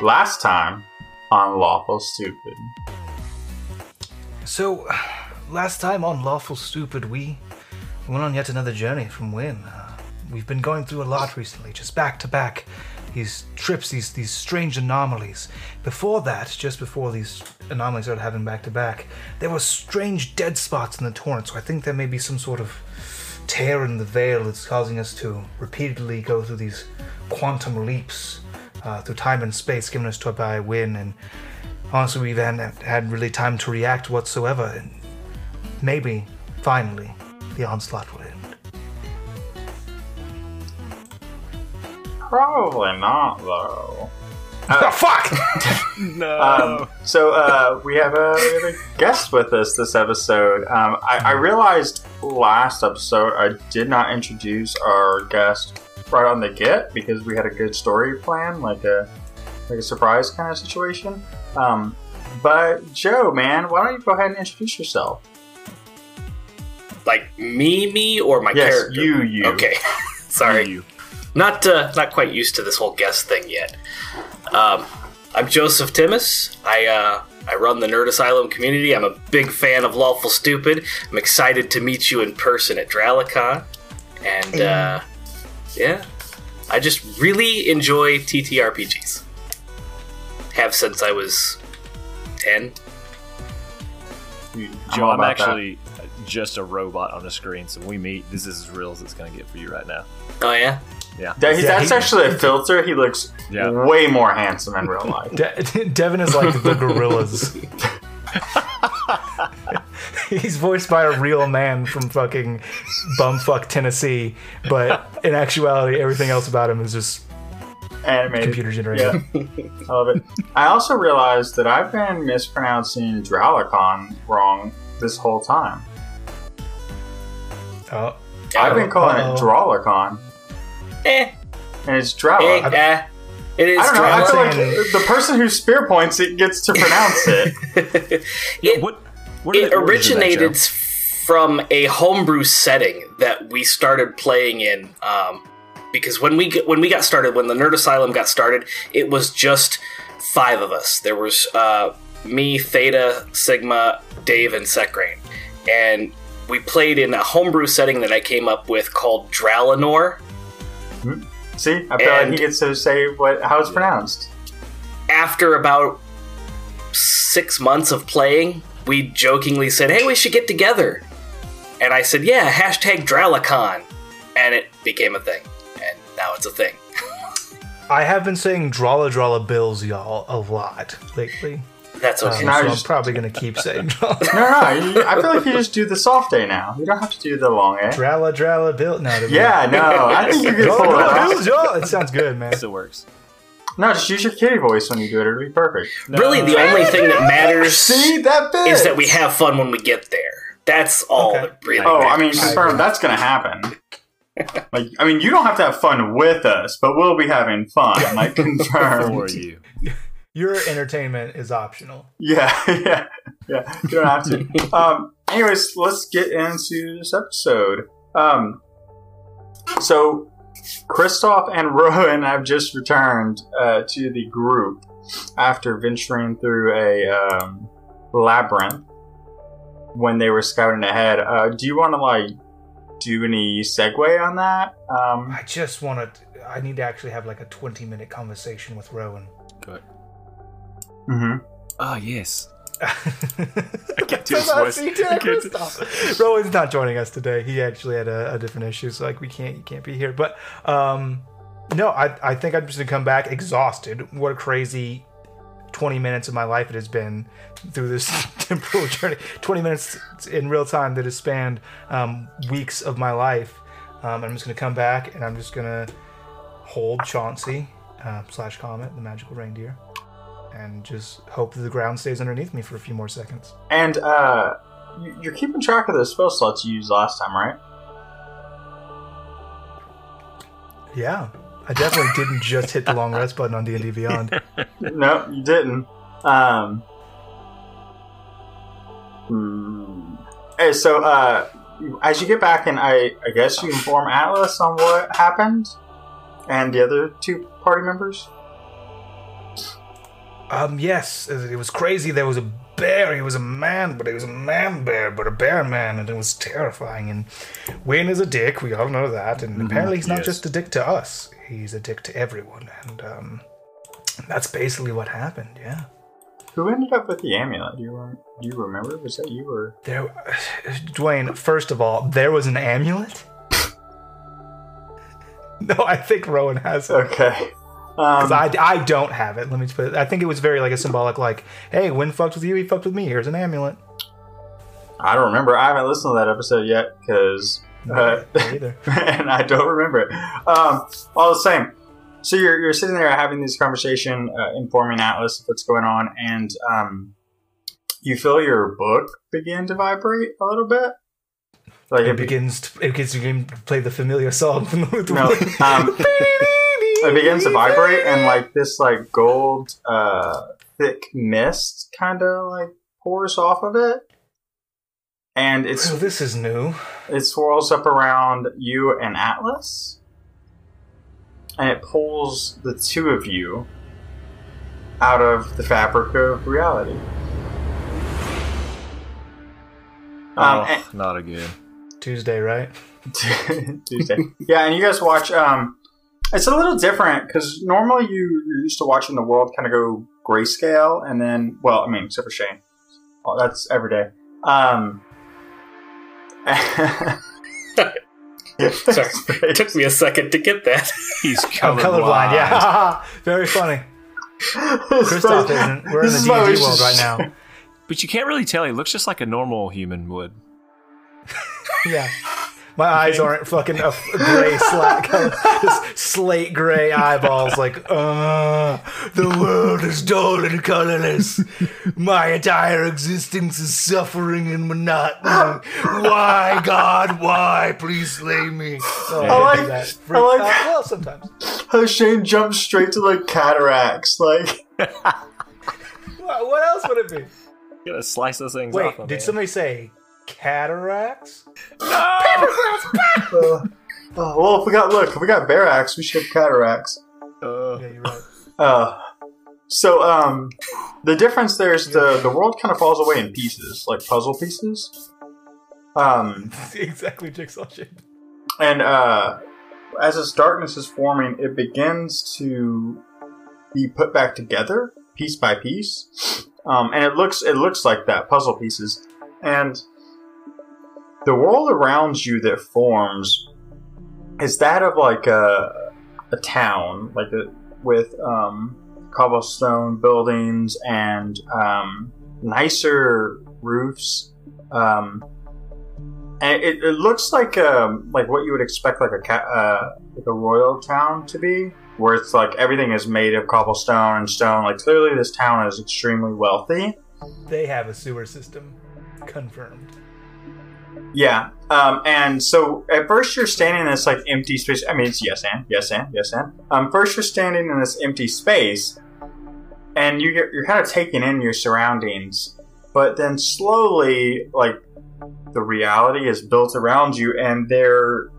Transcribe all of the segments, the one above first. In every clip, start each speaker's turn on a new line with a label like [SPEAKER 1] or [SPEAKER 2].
[SPEAKER 1] last time on Lawful Stupid.
[SPEAKER 2] So, last time on Lawful Stupid, we went on yet another journey from Win. Uh, we've been going through a lot recently, just back to back. These trips, these these strange anomalies. Before that, just before these anomalies started happening back to back, there were strange dead spots in the torrent. So I think there may be some sort of tear in the veil that's causing us to repeatedly go through these quantum leaps uh, through time and space, giving us to a win. And honestly, we haven't had really time to react whatsoever. And maybe, finally, the onslaught will end.
[SPEAKER 1] Probably not, though.
[SPEAKER 2] oh, fuck!
[SPEAKER 3] No.
[SPEAKER 1] Um, so uh, we have a we have a guest with us this episode. Um, I, I realized last episode I did not introduce our guest right on the get because we had a good story plan, like a like a surprise kind of situation. Um, but Joe, man, why don't you go ahead and introduce yourself?
[SPEAKER 4] Like me, me, or my
[SPEAKER 1] yes,
[SPEAKER 4] character?
[SPEAKER 1] you, you.
[SPEAKER 4] Okay. Sorry.
[SPEAKER 3] You.
[SPEAKER 4] Not uh, not quite used to this whole guest thing yet. Um, I'm Joseph Timmis. I uh, I run the Nerd Asylum community. I'm a big fan of Lawful Stupid. I'm excited to meet you in person at Dralicon. And uh, yeah, I just really enjoy TTRPGs. Have since I was ten.
[SPEAKER 1] You-
[SPEAKER 3] Joe,
[SPEAKER 1] all
[SPEAKER 3] I'm
[SPEAKER 1] about that.
[SPEAKER 3] actually just a robot on a screen, so when we meet, this is as real as it's going to get for you right now.
[SPEAKER 4] Oh yeah.
[SPEAKER 3] Yeah.
[SPEAKER 1] That- he's-
[SPEAKER 2] Yeah,
[SPEAKER 1] that's
[SPEAKER 2] he-
[SPEAKER 1] actually a filter. He looks
[SPEAKER 3] Yeah.
[SPEAKER 1] way more handsome in real life.
[SPEAKER 2] De- Devin is like the gorillas. He's voiced by a real man from fucking bumfuck Tennessee, but in actuality, everything else about him is just
[SPEAKER 1] Animated.
[SPEAKER 2] computer generated.
[SPEAKER 1] Yeah, I love it. I also realized that I've been mispronouncing Dralicon wrong this whole time.
[SPEAKER 2] Oh,
[SPEAKER 1] I've been calling
[SPEAKER 2] Uh-oh.
[SPEAKER 1] it Drawlicon,
[SPEAKER 4] Eh.
[SPEAKER 1] and it's
[SPEAKER 4] Eh. Eh. It is.
[SPEAKER 1] I don't know. I feel like the person who spear points it gets to pronounce it.
[SPEAKER 4] it,
[SPEAKER 3] What?
[SPEAKER 4] It
[SPEAKER 3] the origins of that,
[SPEAKER 4] originated from a homebrew setting that we started playing in. Um, because when we when we got started, when the Nerd Asylum got started, it was just five of us. There was uh, me, Theta, Sigma, Dave, and Sekrain, and we played in a homebrew setting that I came up with called Dralenor.
[SPEAKER 1] See, I feel like he gets to say what how it's pronounced.
[SPEAKER 4] After about six months of playing, we jokingly said, "Hey, we should get together." And I said, "Yeah, hashtag Dralicon," and it became a thing, and now it's a thing.
[SPEAKER 2] I have been saying Drala Drala bills" y'all a lot lately,
[SPEAKER 4] That's
[SPEAKER 2] um,
[SPEAKER 4] okay.
[SPEAKER 2] so
[SPEAKER 1] Now you
[SPEAKER 2] I'm probably gonna keep saying "drawla
[SPEAKER 1] No, no, you, I feel like you just do the soft A now. You don't have to do the long A.
[SPEAKER 2] Drala Drala bill." No,
[SPEAKER 1] Yeah, no, I think you could
[SPEAKER 2] Drawla,
[SPEAKER 1] pull it off.
[SPEAKER 2] It sounds good, man.
[SPEAKER 3] It works.
[SPEAKER 1] No, just use your kitty voice when you do it. It'll be perfect.
[SPEAKER 4] really, the only thing that matters
[SPEAKER 1] See that bit
[SPEAKER 4] is that we have fun when we get there. That's all
[SPEAKER 2] Okay.
[SPEAKER 4] that really
[SPEAKER 1] Oh, I mean,
[SPEAKER 4] matters.
[SPEAKER 1] confirm that's gonna happen. Like, I mean, you don't have to have fun with us, but we'll be having fun. Like,
[SPEAKER 3] For you.
[SPEAKER 2] Your entertainment is optional.
[SPEAKER 1] Yeah, yeah, yeah. You don't have to. Um. Anyways, let's get into this episode. Um. So, Kristoff and Rowan have just returned uh, to the group after venturing through a um, labyrinth when they were scouting ahead. Uh, do you want to like do any segue on that? Um,
[SPEAKER 2] I just want to. I need to actually have like a 20 minute conversation with Rowan.
[SPEAKER 3] Good.
[SPEAKER 1] mhm.
[SPEAKER 3] Ah, yes.
[SPEAKER 2] I
[SPEAKER 3] can't do his voice. I can't do-
[SPEAKER 2] Rowan's not joining us today. He actually had a, a different issue, so like we can't, you can't be here. But um, no, I, I think I'm just gonna come back exhausted. What a crazy 20 minutes of my life it has been through this temporal journey. 20 minutes in real time that has spanned um, weeks of my life. Um, I'm just gonna come back and I'm just gonna hold Chauncey uh, slash Comet, the magical reindeer, and just hope that the ground stays underneath me for a few more seconds.
[SPEAKER 1] And uh, you- you're keeping track of the spell slots you used last time, right?
[SPEAKER 2] Yeah, I definitely didn't just hit the long rest button on D and D Beyond.
[SPEAKER 1] no, you didn't. Um. hmm. Hey, so uh, as you get back, and I, I guess you inform Atlas on what happened, and the other two party members.
[SPEAKER 2] Um, yes, it was crazy. There was a bear. He was a man, but he was a man bear, but a bear man, and it was terrifying. And Wayne is a dick. We all know that. And apparently, he's not
[SPEAKER 3] yes.
[SPEAKER 2] just a dick to us. He's a dick to everyone. And um, that's basically what happened. Yeah.
[SPEAKER 1] Who ended up with the amulet? Do you do you remember? Was that you or?
[SPEAKER 2] There, Dwayne. First of all, there was an amulet. no, I think Rowan has it.
[SPEAKER 1] Okay. Um,
[SPEAKER 2] 'Cause I, I don't have it. Let me just put it. I think it was very like a symbolic, like, hey, when fucked with you, he fucked with me. Here's an amulet.
[SPEAKER 1] I don't remember. I haven't listened to that episode yet because, uh,
[SPEAKER 2] either.
[SPEAKER 1] and I don't remember it. Um, all the same. So you're you're sitting there having this conversation, uh, informing Atlas of what's going on, and um, you feel your book begin to vibrate a little bit. Like
[SPEAKER 2] It
[SPEAKER 1] it,
[SPEAKER 2] begins. To, it begins to play the familiar song from the.
[SPEAKER 1] no, um, it begins to vibrate, and like this like gold, uh, thick mist kind of like pours off of it, and it's
[SPEAKER 2] Oh, this is new.
[SPEAKER 1] it swirls up around you and Atlas, and it pulls the two of you out of the fabric of reality. Um,
[SPEAKER 3] oh,
[SPEAKER 1] and-
[SPEAKER 3] not again.
[SPEAKER 2] Tuesday, right?
[SPEAKER 1] Tuesday. yeah, and you guys watch. Um, it's a little different because normally you you're used to watching the world kind of go grayscale, and then well, I mean, except for Shane, oh, that's every day. Um,
[SPEAKER 4] Sorry, it took me a second to get that.
[SPEAKER 3] He's
[SPEAKER 2] I'm
[SPEAKER 3] colorblind.
[SPEAKER 2] colorblind. Yeah, very funny. Kristoff isn't. We're in
[SPEAKER 1] This
[SPEAKER 2] the
[SPEAKER 1] is
[SPEAKER 2] D&D world
[SPEAKER 1] should-
[SPEAKER 2] right now.
[SPEAKER 3] But you can't really tell. He looks just like a normal human would.
[SPEAKER 2] Yeah. My eyes aren't fucking a f- gray slate color, just slate gray eyeballs. Like, uh, the world is dull and colorless. My entire existence is suffering and monotony. Why, God? Why? Please slay me. Oh,
[SPEAKER 1] I like-
[SPEAKER 2] do that.
[SPEAKER 1] I like-
[SPEAKER 2] Uh, well, sometimes.
[SPEAKER 1] How Shane jumps straight to like cataracts, like
[SPEAKER 2] What what else would it be?
[SPEAKER 3] You gotta slice those things
[SPEAKER 2] Wait,
[SPEAKER 3] off. my
[SPEAKER 2] did
[SPEAKER 3] man.
[SPEAKER 2] somebody say cataracts?
[SPEAKER 1] uh, oh, well, if we got look, if we got barracks, we should have cataracts.
[SPEAKER 3] Uh,
[SPEAKER 2] Yeah, you're right.
[SPEAKER 1] Uh, so um, the difference there is the the world kind of falls away in pieces, like puzzle pieces. Um,
[SPEAKER 2] exactly jigsaw shape.
[SPEAKER 1] and uh, as this darkness is forming, it begins to be put back together piece by piece, um, and it looks it looks like that puzzle pieces, and the world around you that forms is that of like a a town, like a, with um, cobblestone buildings and um, nicer roofs. Um, and it, it looks like um, like what you would expect like a ca- uh, like a royal town to be, where it's like everything is made of cobblestone and stone. Like clearly, this town is extremely wealthy.
[SPEAKER 2] They have a sewer system. Confirmed.
[SPEAKER 1] Yeah. Um, and so at first you're standing in this like empty space. I mean, it's yes and yes and yes and. Um, first you're standing in this empty space, and you you're kind of taking in your surroundings, but then slowly, like the reality is built around you, and there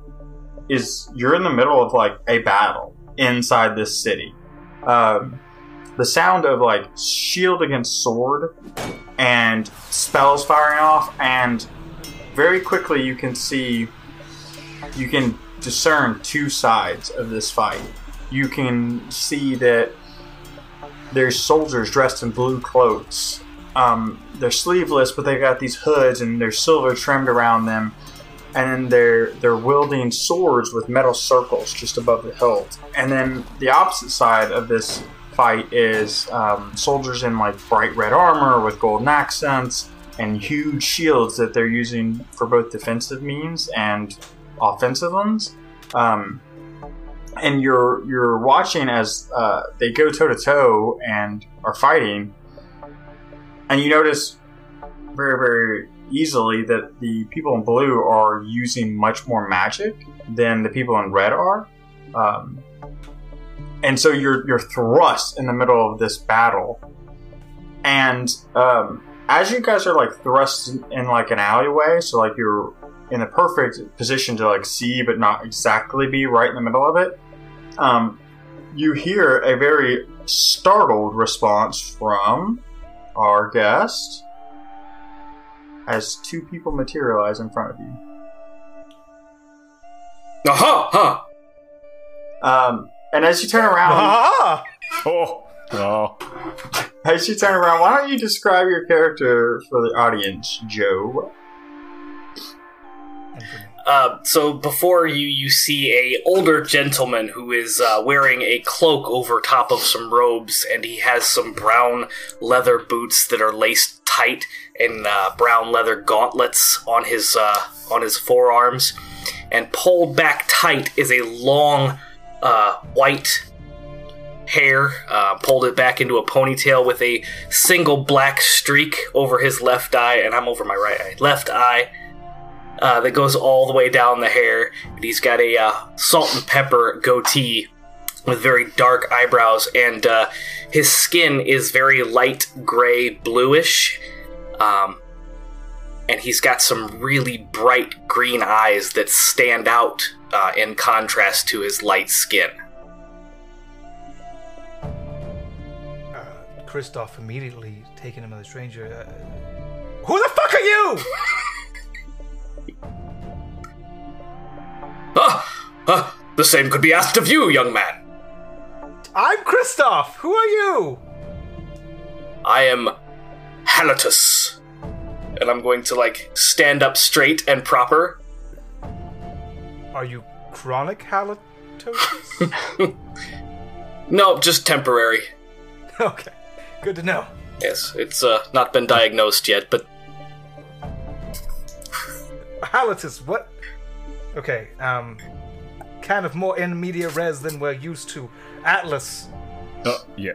[SPEAKER 1] is you're in the middle of like a battle inside this city. Um, the sound of like shield against sword and spells firing off and very quickly you can see you can discern two sides of this fight. You can see that there's soldiers dressed in blue cloaks. Um, they're sleeveless but they've got these hoods and they're silver trimmed around them. And they're they're wielding swords with metal circles just above the hilt. And then the opposite side of this fight is um, soldiers in like bright red armor with golden accents and huge shields that they're using for both defensive means and offensive ones. Um, and you're you're watching as uh, they go toe to toe and are fighting, and you notice very very easily that the people in blue are using much more magic than the people in red are. Um, and so you're you're thrust in the middle of this battle, and um, as you guys are like thrust in, in like an alleyway, so like you're in the perfect position to like see but not exactly be right in the middle of it. Um, you hear a very startled response from our guest as two people materialize in front of you.
[SPEAKER 4] Aha! Huh!
[SPEAKER 1] Um, and as you turn around,
[SPEAKER 2] Ah!
[SPEAKER 3] Oh, oh.
[SPEAKER 1] as you turn around, why don't you describe your character for the audience, Joe?
[SPEAKER 2] And for me.
[SPEAKER 4] Uh, so before you, you see a older gentleman who is uh, wearing a cloak over top of some robes, and he has some brown leather boots that are laced tight, and uh, brown leather gauntlets on his uh, on his forearms, and pulled back tight is a long uh, white hair, uh, pulled it back into a ponytail with a single black streak over his left eye, and I'm over my right eye, left eye uh, that goes all the way down the hair. And he's got a uh, salt and pepper goatee with very dark eyebrows, and uh, his skin is very light gray bluish. Um, and he's got some really bright green eyes that stand out uh, in contrast to his light skin.
[SPEAKER 2] Uh, Kristoff immediately taking him as a stranger. Uh, Who the fuck are you?
[SPEAKER 4] Ah, ah, the same could be asked of you, young man.
[SPEAKER 2] I'm Kristoff. Who are you?
[SPEAKER 4] I am Halatus. And I'm going to, like, stand up straight and proper.
[SPEAKER 2] Are you chronic halitosis?
[SPEAKER 4] No, just temporary.
[SPEAKER 2] okay, good to know.
[SPEAKER 4] Yes, it's uh, not been diagnosed yet, but
[SPEAKER 2] Halitus, what? Okay, um, kind of more in media res than we're used to. Atlas,
[SPEAKER 3] Uh, yeah.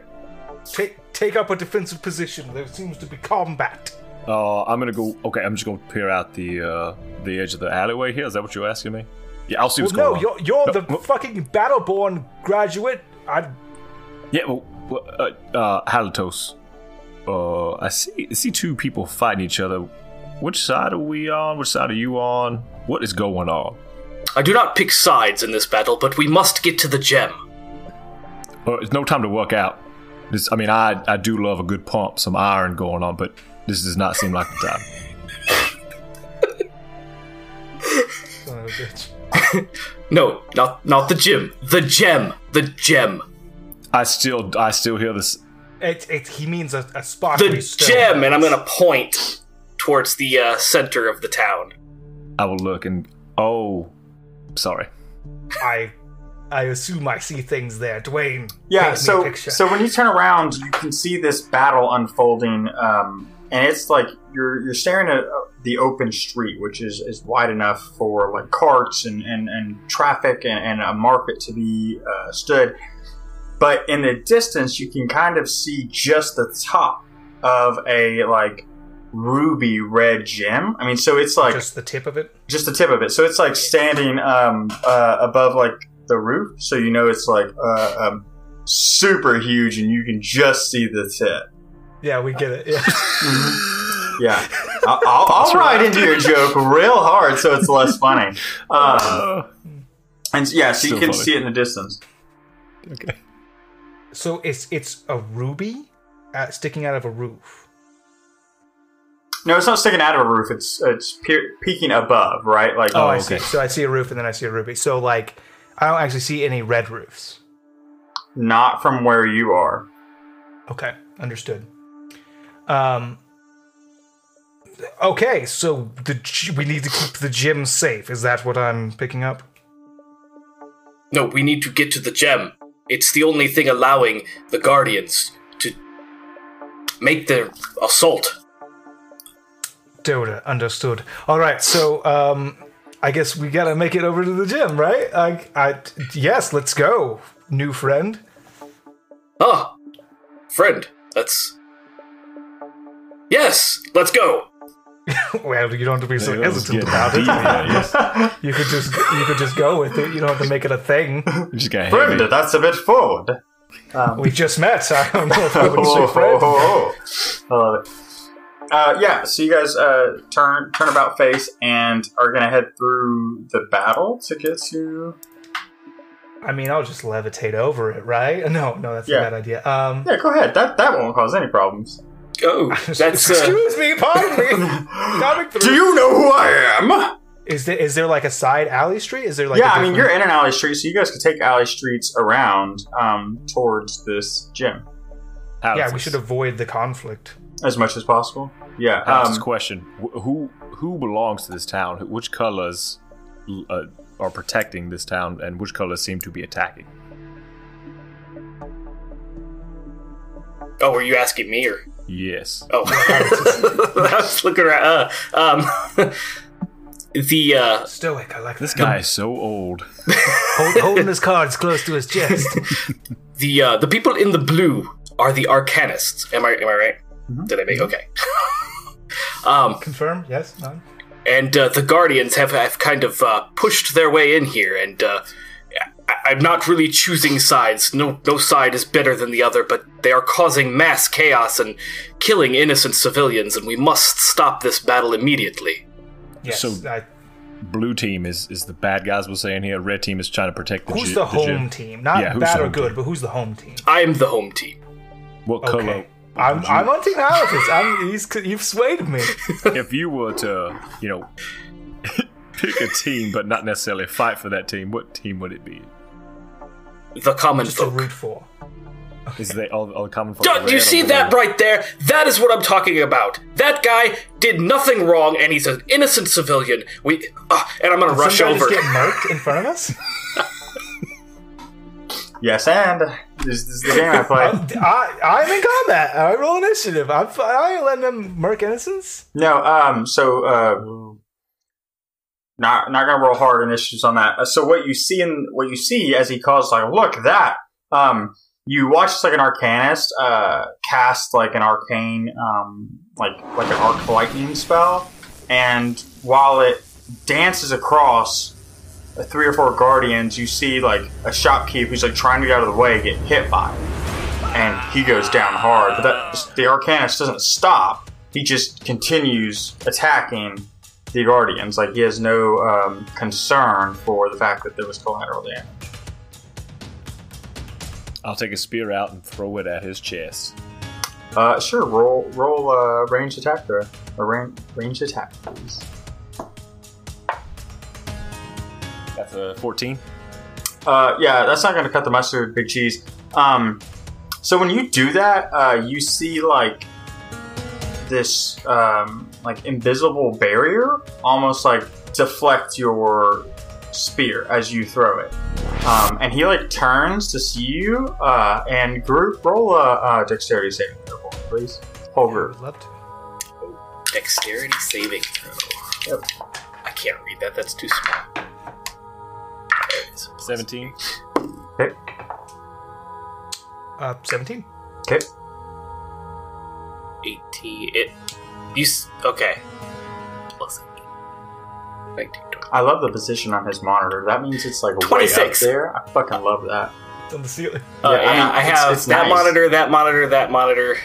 [SPEAKER 2] take take up a defensive position. There seems to be combat.
[SPEAKER 3] Uh, I'm gonna go. Okay, I'm just gonna peer out the uh, the edge of the alleyway here. Is that what you're asking me? Yeah, I'll see
[SPEAKER 2] Well,
[SPEAKER 3] what's
[SPEAKER 2] no,
[SPEAKER 3] going on.
[SPEAKER 2] you're you're
[SPEAKER 3] No,
[SPEAKER 2] the
[SPEAKER 3] well-
[SPEAKER 2] fucking Battleborn graduate. I
[SPEAKER 3] Yeah, well, well, uh, uh, Halatos. Uh, I see. I see two people fighting each other. Which side are we on? Which side are you on? What is going on?
[SPEAKER 4] I do not pick sides in this battle, but we must get to the gem.
[SPEAKER 3] Uh, it's no time to work out. This, I mean, I I do love a good pump, some iron going on, but this does not seem like the time.
[SPEAKER 2] son of a bitch.
[SPEAKER 4] No, not not the gym. The gem. The gem.
[SPEAKER 3] I still I still hear this.
[SPEAKER 2] It, it, he means a, a sparkly
[SPEAKER 4] The
[SPEAKER 2] stone.
[SPEAKER 4] gem, and I'm gonna point towards the uh, center of the town.
[SPEAKER 3] I will look and oh, sorry.
[SPEAKER 2] I I assume I see things there. Dwayne.
[SPEAKER 1] Yeah,
[SPEAKER 2] paint me a
[SPEAKER 1] so so when you turn around, you can see this battle unfolding, um, and it's like you're you're staring at uh, the open street, which is, is wide enough for like carts and, and, and traffic and, and a market to be uh, stood. But in the distance, you can kind of see just the top of a like ruby red gem. I mean, so it's like
[SPEAKER 2] just the tip of it.
[SPEAKER 1] just the tip of it. So it's like standing um, uh, above like the roof, so you know it's like uh, um, super huge, and you can just see the tip.
[SPEAKER 2] Yeah, we get it. Yeah.
[SPEAKER 1] Yeah, I'll, I'll, I'll ride into your joke real hard, so it's less funny. Um,
[SPEAKER 3] Uh,
[SPEAKER 1] and yeah, so you can
[SPEAKER 3] funny.
[SPEAKER 1] see it in the distance.
[SPEAKER 3] okay.
[SPEAKER 2] So it's it's a ruby uh, sticking out of a roof.
[SPEAKER 1] No, it's not sticking out of a roof. It's it's pe- peeking above, right? Like
[SPEAKER 2] Oh, I
[SPEAKER 3] okay.
[SPEAKER 2] see. So I see a roof and then I see a ruby. So like, I don't actually see any red roofs.
[SPEAKER 1] not from where you are.
[SPEAKER 2] Okay, understood. Um. Okay, so the we need to keep the gym safe. Is that what I'm picking up?
[SPEAKER 4] No, we need to get to the gem. It's the only thing allowing the Guardians to make their assault.
[SPEAKER 2] Doda, understood. All right, so um, I guess we gotta make it over to the gym, right? I, I, yes, let's go, new friend.
[SPEAKER 4] Ah, friend, that's. Yes, let's go.
[SPEAKER 2] well, you don't have to be so
[SPEAKER 3] Maybe
[SPEAKER 2] hesitant about it.
[SPEAKER 3] deep, yeah,
[SPEAKER 2] You could just, you could just go with it. You don't have to make it a thing.
[SPEAKER 3] You just got
[SPEAKER 1] Friend,
[SPEAKER 3] heavy.
[SPEAKER 1] that's a bit forward.
[SPEAKER 2] We just met. So I don't know if I would
[SPEAKER 1] Oh,
[SPEAKER 2] say friend.
[SPEAKER 1] oh, oh. I love it. Uh, yeah, so you guys uh, turn turn about face and are gonna head through the battle to get to
[SPEAKER 2] I mean, I'll just levitate over it, right? No, no, that's
[SPEAKER 1] Yeah.
[SPEAKER 2] a bad idea. Um,
[SPEAKER 1] Yeah, go ahead. That that won't cause any problems.
[SPEAKER 4] Oh, that's uh,
[SPEAKER 2] excuse me, pardon me. Coming.
[SPEAKER 1] Do you know who I am?
[SPEAKER 2] Is there is there like a side alley street? Is there like
[SPEAKER 1] yeah,
[SPEAKER 2] I
[SPEAKER 1] I mean you're in an alley street, so you guys could take alley streets around um, towards this gym
[SPEAKER 2] yeah, we should avoid the conflict.
[SPEAKER 1] as much as possible. Yeah.
[SPEAKER 3] Alex,
[SPEAKER 1] Um,
[SPEAKER 3] question: Who who belongs to this town? Which colors uh, are protecting this town, and which colors seem to be attacking?
[SPEAKER 4] Oh, were you asking me or?
[SPEAKER 3] Yes.
[SPEAKER 4] Oh, I was looking around. Uh, um, the uh,
[SPEAKER 2] Stoic, I like
[SPEAKER 3] This
[SPEAKER 2] that.
[SPEAKER 3] guy is so old.
[SPEAKER 2] Hold, holding his cards close to his chest.
[SPEAKER 4] the uh, the people in the blue are the Arcanists. Am I am I right? Did I make okay? um,
[SPEAKER 2] Confirm? Yes. No.
[SPEAKER 4] and uh, the Guardians have, have kind of uh, pushed their way in here, and uh, I- I'm not really choosing sides. No, no side is better than the other, but they are causing mass chaos and killing innocent civilians, and we must stop this battle immediately.
[SPEAKER 2] Yes.
[SPEAKER 3] So-
[SPEAKER 2] I,
[SPEAKER 3] Blue team is is the bad guys we're saying here. Red team is trying to protect the
[SPEAKER 2] who's
[SPEAKER 3] gy-
[SPEAKER 2] the home
[SPEAKER 3] gym.
[SPEAKER 2] team? Not
[SPEAKER 3] Yeah,
[SPEAKER 2] bad or good,
[SPEAKER 3] team?
[SPEAKER 2] but who's the home team?
[SPEAKER 4] I'm the home team.
[SPEAKER 3] What
[SPEAKER 2] Okay.
[SPEAKER 3] color?
[SPEAKER 2] I'm,
[SPEAKER 3] would you-
[SPEAKER 2] I'm on Team Halifax. I'm, he's, you've swayed me.
[SPEAKER 3] if you were to, you know, pick a team but not necessarily fight for that team, what team would it be?
[SPEAKER 4] The common
[SPEAKER 2] Just to
[SPEAKER 4] folk.
[SPEAKER 2] root for.
[SPEAKER 3] Is they all, all common folk?
[SPEAKER 4] Don't you see
[SPEAKER 3] blue?
[SPEAKER 4] that right there? That is what I'm talking about. That guy did nothing wrong, and he's an innocent civilian. We uh, and I'm gonna rush
[SPEAKER 2] Some guy
[SPEAKER 4] over.
[SPEAKER 2] just get murked in front of us?
[SPEAKER 1] yes, and this, this is the game I play.
[SPEAKER 2] I, I'm in combat. I roll initiative. I'm, I ain't letting them murk innocents.
[SPEAKER 1] No, um, so uh, not not gonna roll hard initiatives on that. Uh, so what you see in what you see as he calls like, look that. Um, you watch this, like an arcanist uh, cast like an arcane, um, like like an arc lightning spell, and while it dances across three or four guardians, you see like a shopkeep who's like trying to get out of the way, get hit by it, and he goes down hard. But that, the arcanist doesn't stop he just continues attacking the guardians. Like he has no um, concern for the fact that there was collateral damage.
[SPEAKER 3] I'll take a spear out and throw it at his chest.
[SPEAKER 1] Uh, sure, roll roll uh, range attack there. A range range attack, please.
[SPEAKER 3] That's a 14.
[SPEAKER 1] Uh, yeah, that's not going to cut the mustard, big cheese. Um, so when you do that, uh, you see like this um, like invisible barrier, almost like deflect your spear as you throw it. Um, and he like turns to see you uh, and group roll a uh, dexterity saving throw, for me, please. Whole
[SPEAKER 2] I
[SPEAKER 1] group.
[SPEAKER 2] would love to.
[SPEAKER 4] Dexterity saving throw.
[SPEAKER 1] Yep.
[SPEAKER 4] I can't read that. That's too small. There it is.
[SPEAKER 3] 17.
[SPEAKER 1] Okay.
[SPEAKER 2] Uh, 17.
[SPEAKER 1] Okay.
[SPEAKER 4] 18. It. You. s- Okay. Plus 19, 20.
[SPEAKER 1] I love the position on his monitor. That means it's like way up
[SPEAKER 4] 26.
[SPEAKER 1] there. I fucking love that.
[SPEAKER 2] On the ceiling.
[SPEAKER 4] Uh,
[SPEAKER 1] Yeah, I mean,
[SPEAKER 4] I,
[SPEAKER 1] it's-
[SPEAKER 4] have
[SPEAKER 1] it's
[SPEAKER 4] that
[SPEAKER 1] nice.
[SPEAKER 4] monitor, that monitor, that monitor.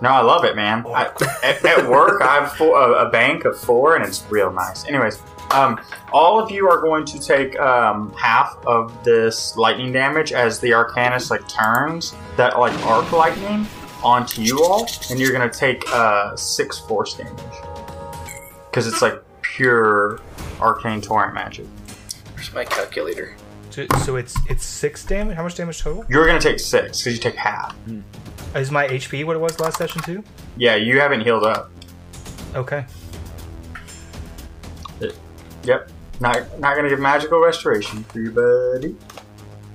[SPEAKER 1] No, I love it, man.
[SPEAKER 2] Oh.
[SPEAKER 1] I, at, at work, I have four, a, a bank of four, and it's real nice. Anyways, um, all of you are going to take um, half of this lightning damage as the Arcanist like turns that like arc lightning onto you all, and you're gonna take uh, six force damage because it's like pure arcane torrent magic.
[SPEAKER 4] Where's my calculator?
[SPEAKER 2] So, so it's it's six damage. How much damage total?
[SPEAKER 1] You're gonna take six because you take half.
[SPEAKER 2] Is my HP what it was last session too?
[SPEAKER 1] Yeah, you haven't healed up.
[SPEAKER 2] Okay.
[SPEAKER 1] Yep. Not not gonna give magical restoration for you, buddy.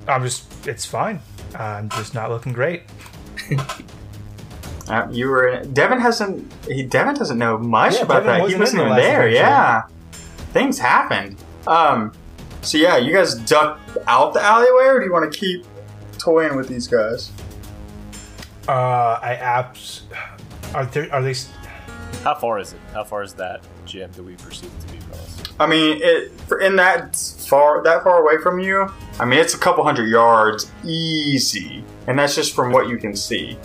[SPEAKER 2] I'm just. It's fine. I'm just not looking great.
[SPEAKER 1] Uh, you were in. Devin hasn't. He Devin doesn't know much
[SPEAKER 2] Yeah,
[SPEAKER 1] about
[SPEAKER 2] Devin
[SPEAKER 1] that. He
[SPEAKER 2] wasn't
[SPEAKER 1] wasn't even
[SPEAKER 2] the
[SPEAKER 1] there.
[SPEAKER 2] adventure.
[SPEAKER 1] Yeah, things happened. Um. So yeah, you guys duck out the alleyway, or do you want to keep toying with these guys?
[SPEAKER 2] Uh, I apps. Are there? Are they? s-
[SPEAKER 3] How far is it? How far is that gym that we perceive to be from us?
[SPEAKER 1] I mean, it for in that far that far away from you. I mean, it's a couple hundred yards easy, and that's just from what you can see.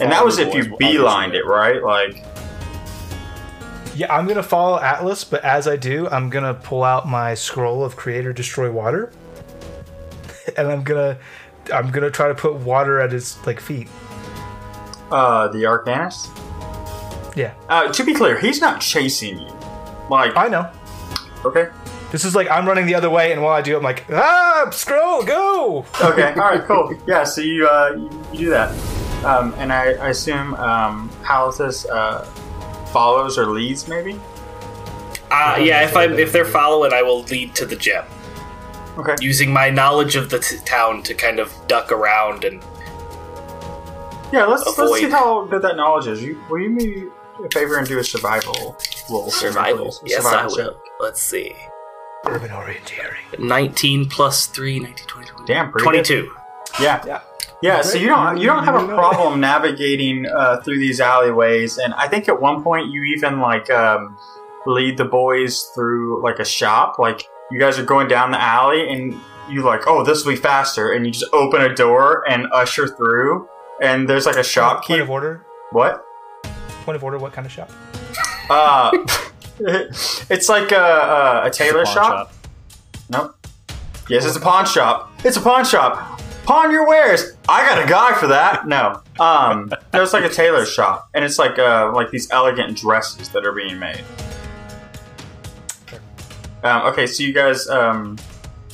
[SPEAKER 1] And that was if you
[SPEAKER 3] boys, we'll- I'll get you
[SPEAKER 1] beelined it, right? Like,
[SPEAKER 2] Yeah, I'm gonna follow Atlas, but as I do, I'm gonna pull out my scroll of Create or Destroy Water. and I'm gonna I'm gonna try to put water at his like feet.
[SPEAKER 1] Uh, the Arcanist.
[SPEAKER 2] Yeah,
[SPEAKER 1] Uh, to be clear, he's not chasing you. Like,
[SPEAKER 2] I know.
[SPEAKER 1] okay,
[SPEAKER 2] This is like I'm running the other way, and while I do, I'm like, ah, scroll, go.
[SPEAKER 1] okay, all right, cool. Yeah, so you uh, you, you do that, um, and I, I assume um, Halitus uh, follows or leads, maybe.
[SPEAKER 4] Uh, yeah, if I if they're following, I will lead to the gem
[SPEAKER 1] Okay.
[SPEAKER 4] using my knowledge of the t- town to kind of duck around and
[SPEAKER 1] Yeah, let's let's see how good that knowledge is. You, will you me a favor and do a survival roll? for
[SPEAKER 4] survival.
[SPEAKER 1] please?
[SPEAKER 4] Yes, I will.
[SPEAKER 1] check.
[SPEAKER 4] Let's see.
[SPEAKER 2] Urban orienteering.
[SPEAKER 4] 19 plus 3, 19, 20, 20.
[SPEAKER 1] Damn, pretty
[SPEAKER 4] 22.
[SPEAKER 1] Yeah.
[SPEAKER 2] Yeah.
[SPEAKER 1] Yeah, so you don't you don't have a problem navigating uh, through these alleyways, and I think at one point you even like um, lead the boys through like a shop. Like you guys are going down the alley, and you like, oh, this will be faster, and you just open a door and usher through, and there's like a
[SPEAKER 2] shop.
[SPEAKER 1] Point
[SPEAKER 2] of order.
[SPEAKER 1] What?
[SPEAKER 2] Point of order. What kind of shop?
[SPEAKER 1] Uh, it's like a, a, a tailor
[SPEAKER 3] Pawn
[SPEAKER 1] shop. Nope. Yes, it's a pawn shop. It's a pawn shop. Pawn your wares. I got a guy for that. No. Um, no, it's like a tailor shop, and it's like uh, like these elegant dresses that are being made. Um, okay, so you guys, um,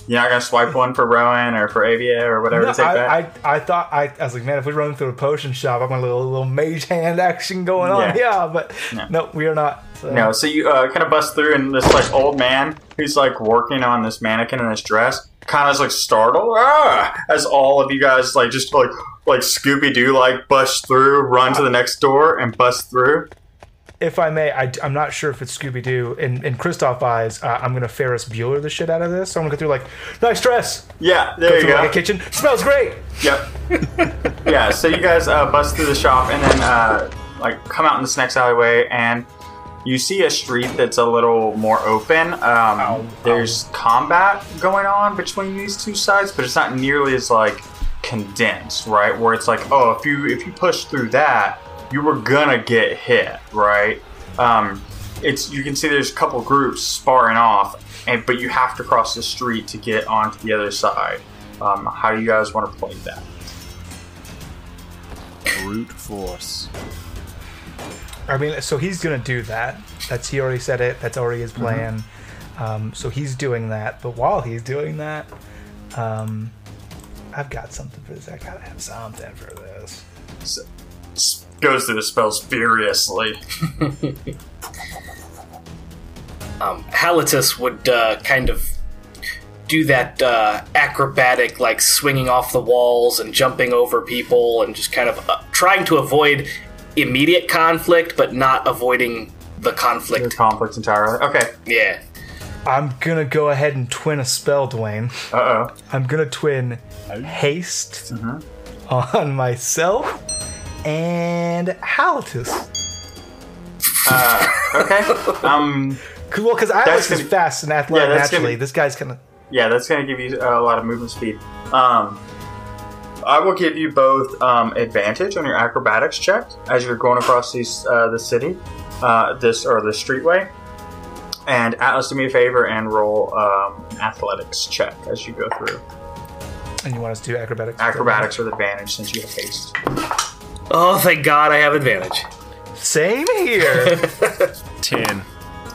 [SPEAKER 1] you're not gonna swipe one for Rowan or for Avia or whatever
[SPEAKER 2] No,
[SPEAKER 1] to take
[SPEAKER 2] I,
[SPEAKER 1] back.
[SPEAKER 2] I, I thought I, I was like, man, if we run through a potion shop, I'm gonna little little mage hand action going on.
[SPEAKER 1] Yeah.
[SPEAKER 2] Yeah, but
[SPEAKER 1] No.
[SPEAKER 2] no, we are not. So.
[SPEAKER 1] No, so you uh, kind of bust through, and this like old man who's like working on this mannequin in this dress, kind of like startled ah! as all of you guys like just like like Scooby Doo like bust through, run to the next door, and bust through.
[SPEAKER 2] If I may, I, am not sure if it's Scooby Doo. In in Kristoff eyes, uh, I'm gonna Ferris Bueller the shit out of this. So I'm gonna go through like, nice dress.
[SPEAKER 1] Yeah, there
[SPEAKER 2] Go
[SPEAKER 1] you
[SPEAKER 2] through
[SPEAKER 1] go.
[SPEAKER 2] like a kitchen. Smells great.
[SPEAKER 1] Yep. yeah, so you guys uh, bust through the shop and then uh, like come out in this next alleyway and you see a street that's a little more open. Um, there's combat going on between these two sides, but it's not nearly as like condensed, right? Where it's like, oh, if you if you push through that, you were gonna get hit, right? Um, it's you can see there's a couple groups sparring off, and but you have to cross the street to get onto the other side. Um, how do you guys want to play that?
[SPEAKER 3] Brute force.
[SPEAKER 2] I mean, so he's gonna do that. That's he already said it. That's already his plan. Um, so he's doing that. But while he's doing that, um, I've got something for this. I gotta have something for this.
[SPEAKER 1] S- Goes through the spells furiously.
[SPEAKER 4] Um, Halitus would uh, kind of do that uh, acrobatic, like swinging off the walls and jumping over people and just kind of uh, trying to avoid immediate conflict, but not avoiding the
[SPEAKER 1] The
[SPEAKER 4] conflict.
[SPEAKER 1] conflict entirely. Okay.
[SPEAKER 4] Yeah.
[SPEAKER 2] I'm gonna go ahead and twin a spell, Dwayne.
[SPEAKER 1] Uh oh.
[SPEAKER 2] I'm gonna twin haste on myself and Halitus.
[SPEAKER 1] Uh, okay. Um.
[SPEAKER 2] Well, because Atlas
[SPEAKER 1] That's
[SPEAKER 2] is
[SPEAKER 1] gonna-
[SPEAKER 2] fast and athletic
[SPEAKER 1] Yeah, that's gonna
[SPEAKER 2] naturally. This guy's kind of.
[SPEAKER 1] Yeah, that's going to give you a lot of movement speed. Um. I will give you both um, advantage on your acrobatics check as you're going across these uh, the city, uh, this or the streetway. And Atlas, do me a favor and roll um, athletics check as you go through.
[SPEAKER 2] And you want us to do acrobatics?
[SPEAKER 1] Acrobatics with advantage since you have haste.
[SPEAKER 4] Oh, thank God I have advantage.
[SPEAKER 2] Same here.
[SPEAKER 3] 10.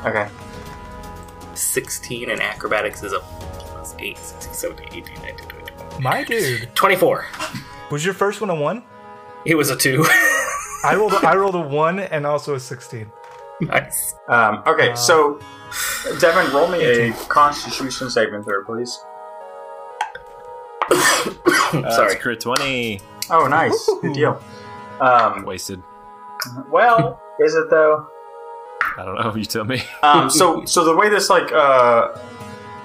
[SPEAKER 1] Okay.
[SPEAKER 4] 16 and acrobatics is a plus 8, 16, 17, 18, 19, 20, 21.
[SPEAKER 2] My dude.
[SPEAKER 4] 24.
[SPEAKER 2] Was your first one a one?
[SPEAKER 4] It was a 2.
[SPEAKER 2] I rolled. A, I rolled a one and also a sixteen.
[SPEAKER 4] nice.
[SPEAKER 1] Um, okay, so Devin, roll me a Constitution saving throw, please.
[SPEAKER 3] Uh,
[SPEAKER 4] Sorry.
[SPEAKER 3] it's crit 20.
[SPEAKER 1] Oh, nice, good deal. Um,
[SPEAKER 3] Wasted.
[SPEAKER 1] well, is it though?
[SPEAKER 3] I don't know. You tell me.
[SPEAKER 1] Um, so, so the way this like uh,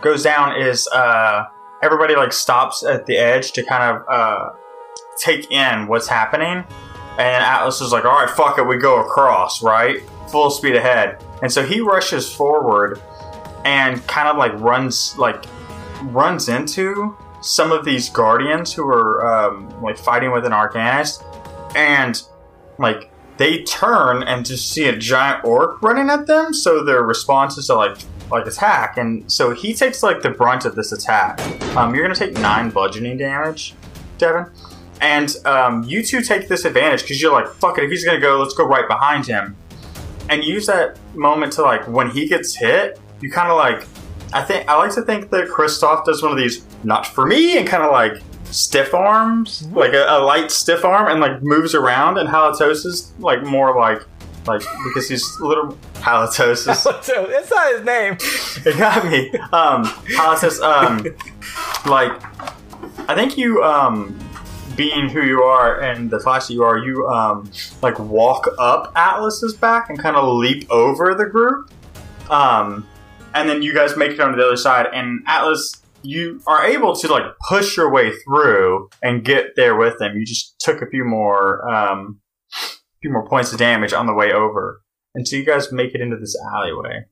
[SPEAKER 1] goes down is uh, everybody like stops at the edge to kind of uh, take in what's happening, and Atlas is like, "All right, fuck it, we go across, right, full speed ahead." And so he rushes forward and kind of like runs like runs into some of these guardians who are um, like fighting with an arcanist, and like they turn and just see a giant orc running at them. So their response is to like like attack, and so he takes like the brunt of this attack. Um, you're gonna take nine bludgeoning damage, Devin, and um, you two take this advantage because you're like, fuck it, if he's gonna go, let's go right behind him, and use that moment to like when he gets hit, you kind of like. I think I like to think that Kristoff does one of these not for me and kind of like stiff arms, like a, a light stiff arm, and like moves around. And Halitosis is like more like like because he's a little halitosis.
[SPEAKER 2] so it's not his name.
[SPEAKER 1] it got me. Um, halitosis. Um, like I think you um being who you are and the class that you are, you um like walk up Atlas's back and kind of leap over the group. Um, and then you guys make it onto the other side, and Atlas. You are able to like push your way through and get there with them. You just took a few more um, few more points of damage on the way over. until you guys make it into this alleyway.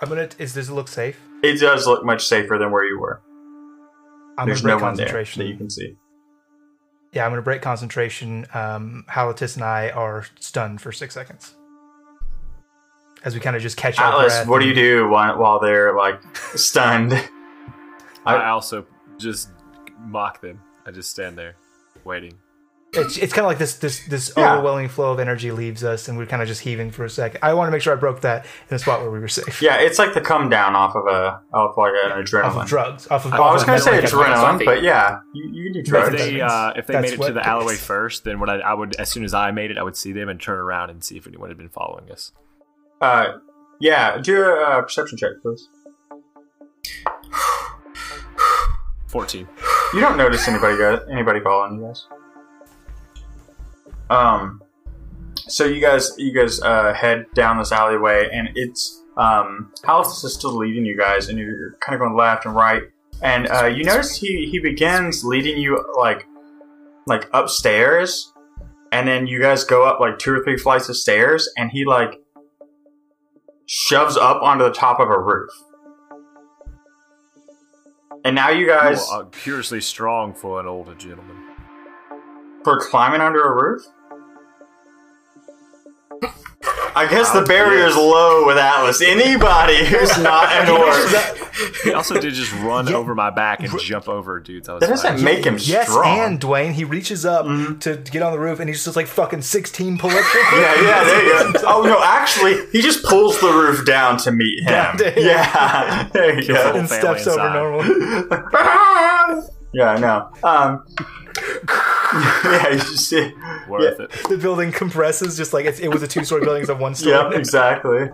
[SPEAKER 2] I'm gonna. Is does it look safe?
[SPEAKER 1] It does look much safer than where you were.
[SPEAKER 2] I'm
[SPEAKER 1] There's
[SPEAKER 2] gonna
[SPEAKER 1] no
[SPEAKER 2] break
[SPEAKER 1] one there that you can see.
[SPEAKER 2] Yeah, I'm gonna break concentration. Um, Halatis and I are stunned for six seconds as we kind of just catch our
[SPEAKER 1] Atlas,
[SPEAKER 2] breath.
[SPEAKER 1] what do you do while, while they're like stunned?
[SPEAKER 3] I,
[SPEAKER 1] I-
[SPEAKER 3] also just mock them. I just stand there, waiting.
[SPEAKER 2] It's, it's kind of like this this this
[SPEAKER 1] Yeah.
[SPEAKER 2] overwhelming flow of energy leaves us, and we're kind of just heaving for a second. I want to make sure I broke that in a spot where we were safe.
[SPEAKER 1] yeah, it's like the come down off of a off like an
[SPEAKER 2] Off
[SPEAKER 1] adrenaline.
[SPEAKER 2] of drugs. Off of.
[SPEAKER 1] Oh, I was gonna say adrenaline,
[SPEAKER 4] coffee.
[SPEAKER 1] but yeah, you, you can do
[SPEAKER 3] If
[SPEAKER 1] drugs.
[SPEAKER 2] Right.
[SPEAKER 3] they uh, if they
[SPEAKER 2] That's
[SPEAKER 3] made it to
[SPEAKER 2] what
[SPEAKER 3] the alleyway
[SPEAKER 2] pays.
[SPEAKER 3] first, then what I, I would as soon as I made it, I would see them and turn around and see if anyone had been following us.
[SPEAKER 1] Uh, yeah, do a uh, perception check, please.
[SPEAKER 3] Fourteen.
[SPEAKER 1] You don't notice anybody guys, anybody following you guys. Um, so you guys you guys uh, head down this alleyway, and it's um, Halithus is still leading you guys, and you're kind of going left and right, and uh, you notice he he begins leading you like like upstairs, and then you guys go up like two or three flights of stairs, and he like shoves up onto the top of a roof. And now you guys
[SPEAKER 3] uh, curiously strong for an older gentleman.
[SPEAKER 1] for climbing under a roof? I guess the barrier is low with Atlas. Anybody who's not an orc.
[SPEAKER 3] He also did just run over my back and jump over dudes. I was
[SPEAKER 1] That doesn't
[SPEAKER 3] fighting.
[SPEAKER 1] make him
[SPEAKER 2] Yes,
[SPEAKER 1] strong.
[SPEAKER 2] and Dwayne, he reaches up to, to get on the roof, and he's just like fucking sixteen pull ups.
[SPEAKER 1] yeah, yeah, there you go. Oh no, actually, he just pulls the roof down to meet him.
[SPEAKER 2] Down to him.
[SPEAKER 1] Yeah, there you
[SPEAKER 3] Kills
[SPEAKER 1] go.
[SPEAKER 2] and
[SPEAKER 3] family
[SPEAKER 2] steps over normal.
[SPEAKER 1] yeah, I know. Um, yeah, you just see.
[SPEAKER 3] Worth
[SPEAKER 1] yeah.
[SPEAKER 3] it.
[SPEAKER 2] The building compresses just like it's, it was a two story building, it's a one story.
[SPEAKER 1] Yep, exactly.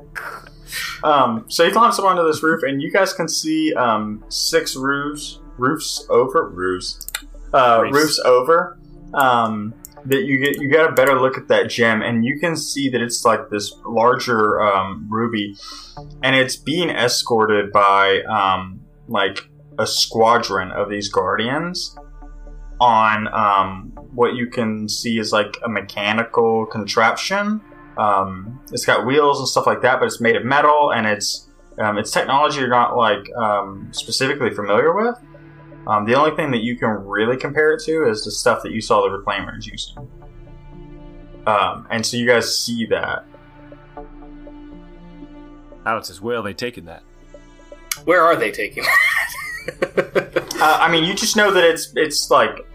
[SPEAKER 1] Um, so he climbs up onto this roof, and you guys can see um, six roofs, roofs over roofs, uh, roofs over. Um, that you get, you got a better look at that gem, and you can see that it's like this larger um, ruby, and it's being escorted by um, like a squadron of these guardians on um, what you can see is like a mechanical contraption. Um, it's got wheels and stuff like that, but it's made of metal and it's um, it's technology you're not like um, specifically familiar with. Um, the only thing that you can really compare it to is the stuff that you saw the reclaimers using. Um, and so you guys see that.
[SPEAKER 3] Alex says, "Well, they taking that."
[SPEAKER 4] Where are they taking?
[SPEAKER 1] Uh, I mean, you just know that it's it's like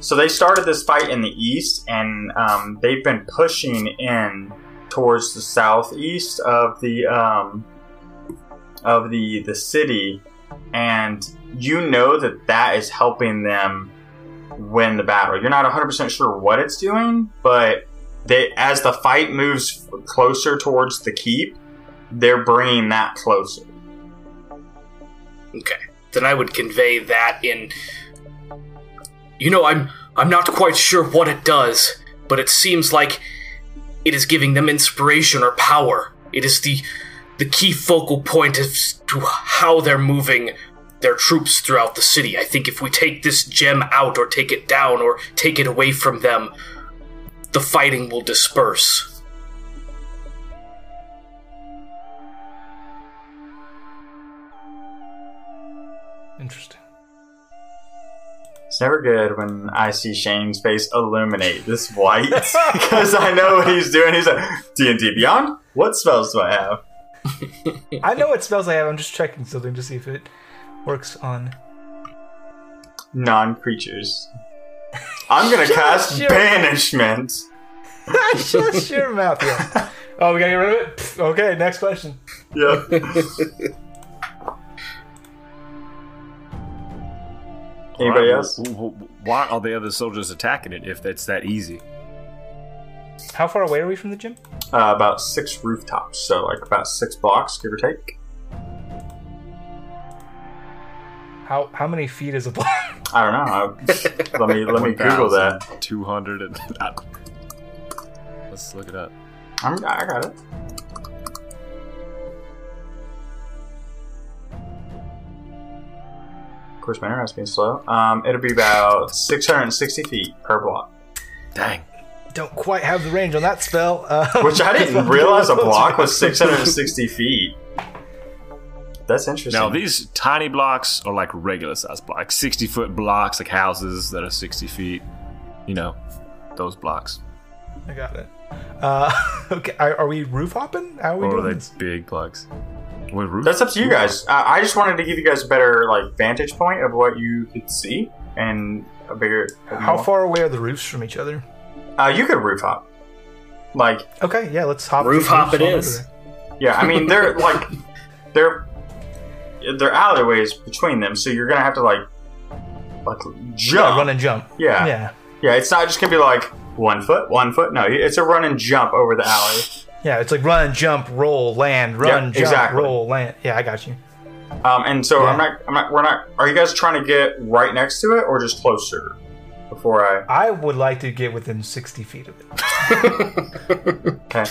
[SPEAKER 1] so they started this fight in the east, and um, they've been pushing in towards the southeast of the um, of the the city, and you know that that is helping them win the battle. You're not 100 percent sure what it's doing, but they as the fight moves closer towards the keep, they're bringing that closer.
[SPEAKER 4] Okay. Then I would convey that in You know, I'm I'm not quite sure what it does, but it seems like it is giving them inspiration or power. It is the the key focal point as to how they're moving their troops throughout the city. I think if we take this gem out or take it down or take it away from them, the fighting will disperse.
[SPEAKER 2] Interesting.
[SPEAKER 1] It's never good when I see Shane's face illuminate this white because I know what he's doing. He's like D and D Beyond. What spells do I have?
[SPEAKER 2] I know what spells I have. I'm just checking something to see if it works on.
[SPEAKER 1] Non creatures. I'm gonna cast
[SPEAKER 2] your-
[SPEAKER 1] banishment.
[SPEAKER 2] Shut your mouth. Yeah. Oh, we gotta get rid of it. Okay, next question.
[SPEAKER 1] Yeah. Anybody
[SPEAKER 3] Alright,
[SPEAKER 1] else?
[SPEAKER 3] Why are the other soldiers attacking it if that's that easy?
[SPEAKER 2] How far away are we from the gym?
[SPEAKER 1] Uh, about six rooftops, so like about six blocks, give or take.
[SPEAKER 2] How how many feet is a block?
[SPEAKER 1] I don't know. I- let me let me Google that.
[SPEAKER 3] 200 and. I- Let's look it up.
[SPEAKER 1] I'm, I got it. Course, my internet's being slow. Um, it'll be about 660 feet per block.
[SPEAKER 3] Dang.
[SPEAKER 2] Don't quite have the range on that spell. Uh,
[SPEAKER 1] Which I didn't realize a block was 660 feet. That's interesting.
[SPEAKER 3] Now, these tiny blocks are like regular size blocks 60 foot blocks, like houses that are 60 feet. You know, those blocks.
[SPEAKER 2] I got it. Uh, okay, are, are we roof hopping? How are we
[SPEAKER 3] Or are they
[SPEAKER 2] this?
[SPEAKER 3] big blocks? What roof?
[SPEAKER 1] That's up to you guys. I, I just wanted to give you guys a better like vantage point of what you could see and a bigger.
[SPEAKER 2] How far away are the roofs from each other?
[SPEAKER 1] Uh, you could roof hop. Like,
[SPEAKER 2] Okay, yeah, let's hop.
[SPEAKER 4] Roof hop
[SPEAKER 2] roofs
[SPEAKER 4] it
[SPEAKER 2] on over
[SPEAKER 4] is.
[SPEAKER 2] there.
[SPEAKER 1] yeah, I mean they're like they're they're alleyways between them, so you're gonna have to like like jump.
[SPEAKER 2] Yeah, run and jump.
[SPEAKER 1] Yeah.
[SPEAKER 2] yeah,
[SPEAKER 1] Yeah, it's not just gonna be like one foot, one foot. No, it's a run and jump over the alley.
[SPEAKER 2] Yeah. It's like run, jump, roll, land, run, jump,
[SPEAKER 1] exactly.
[SPEAKER 2] roll, land. Yeah, I got you.
[SPEAKER 1] Um, and so
[SPEAKER 2] Yeah.
[SPEAKER 1] I'm not, I'm not, we're not. Are you guys trying to get right next to it or just closer? Before I,
[SPEAKER 2] I would like to get within sixty feet of it.
[SPEAKER 1] okay,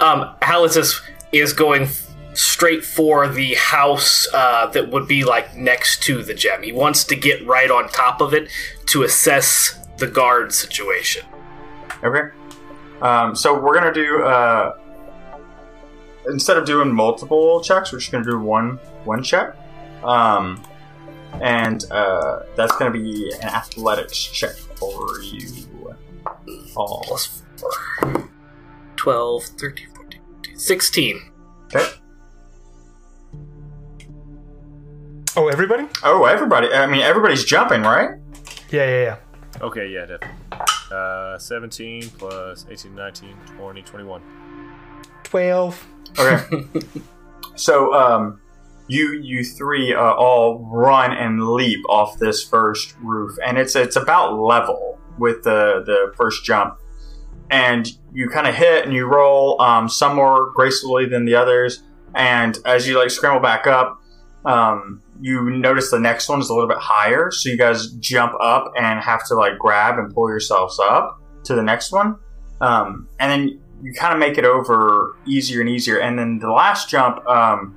[SPEAKER 4] Um, Halitus is going straight for the house uh, that would be like next to the gem. He wants to get right on top of it to assess the guard situation.
[SPEAKER 1] okay. Um, so we're gonna do uh, instead of doing multiple checks, we're just gonna do one one check. Um, and uh, that's gonna be an athletics check for you all.
[SPEAKER 4] Plus 4. 12, 13, 14, 15, 16.
[SPEAKER 1] Okay.
[SPEAKER 2] Oh, everybody?
[SPEAKER 1] Oh, everybody! I mean, everybody's jumping, right?
[SPEAKER 2] Yeah, yeah, yeah.
[SPEAKER 3] Okay, yeah, definitely. Uh, 17 plus 18, 19, 20, 21.
[SPEAKER 2] Twelve.
[SPEAKER 1] Okay. so, um, you you three uh, all run and leap off this first roof, and it's it's about level with the the first jump, and you kind of hit and you roll, um, some more gracefully than the others, and as you like scramble back up, um, you notice the next one is a little bit higher, so you guys jump up and have to like grab and pull yourselves up to the next one, um, and then you kind of make it over easier and easier. And then the last jump, um,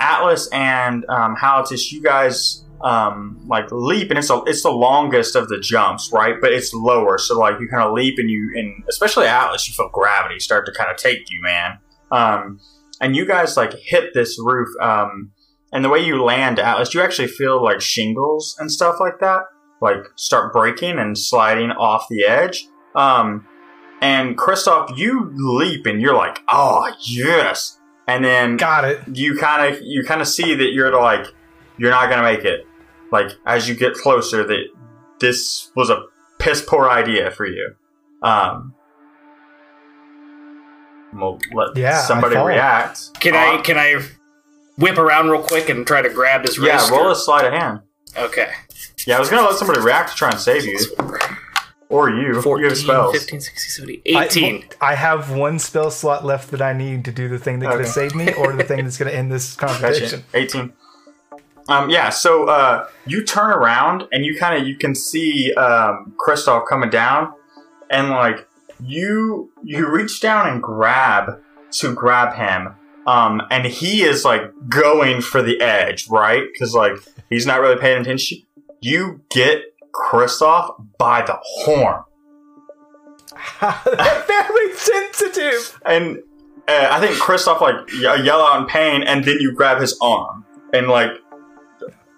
[SPEAKER 1] Atlas and um, Halitus, you guys um, like leap, and it's a, it's the longest of the jumps, right? But it's lower, so like you kind of leap, and you and especially Atlas, you feel gravity start to kind of take you, man. Um, and you guys like hit this roof, um, and the way you land, Atlas, you actually feel like shingles and stuff like that, like start breaking and sliding off the edge. Um, and Kristoff, you leap and you're like, oh yes. And then
[SPEAKER 2] Got it.
[SPEAKER 1] you kind of you kind of see that you're like you're not gonna make it. Like as you get closer, that this was a piss poor idea for you. Um, we'll let
[SPEAKER 2] Yeah,
[SPEAKER 1] somebody react.
[SPEAKER 4] Can I can I whip around real quick and try to grab his wrist?
[SPEAKER 1] Yeah,
[SPEAKER 4] wrist?
[SPEAKER 1] roll
[SPEAKER 4] or-
[SPEAKER 1] a sleight of hand.
[SPEAKER 4] Okay.
[SPEAKER 1] Yeah, I was gonna let somebody react to try and save you, or you.
[SPEAKER 4] 14,
[SPEAKER 1] you have spells.
[SPEAKER 4] 15, 16, 17, 18.
[SPEAKER 2] I, I have one spell slot left that I need to do the thing that could
[SPEAKER 1] Okay.
[SPEAKER 2] have saved me, or the thing that's going to end this
[SPEAKER 1] Gotcha.
[SPEAKER 2] conversation.
[SPEAKER 1] 18. Um, yeah, so uh, you turn around and you kind of you can see um, Kristoff coming down, and like you you reach down and grab to grab him, um, and he is like going for the edge, right? Because like he's not really paying attention. You get Kristoff by the horn,
[SPEAKER 2] Very sensitive.
[SPEAKER 1] and uh, I think Kristoff like ye- yell out in pain, and then you grab his arm and like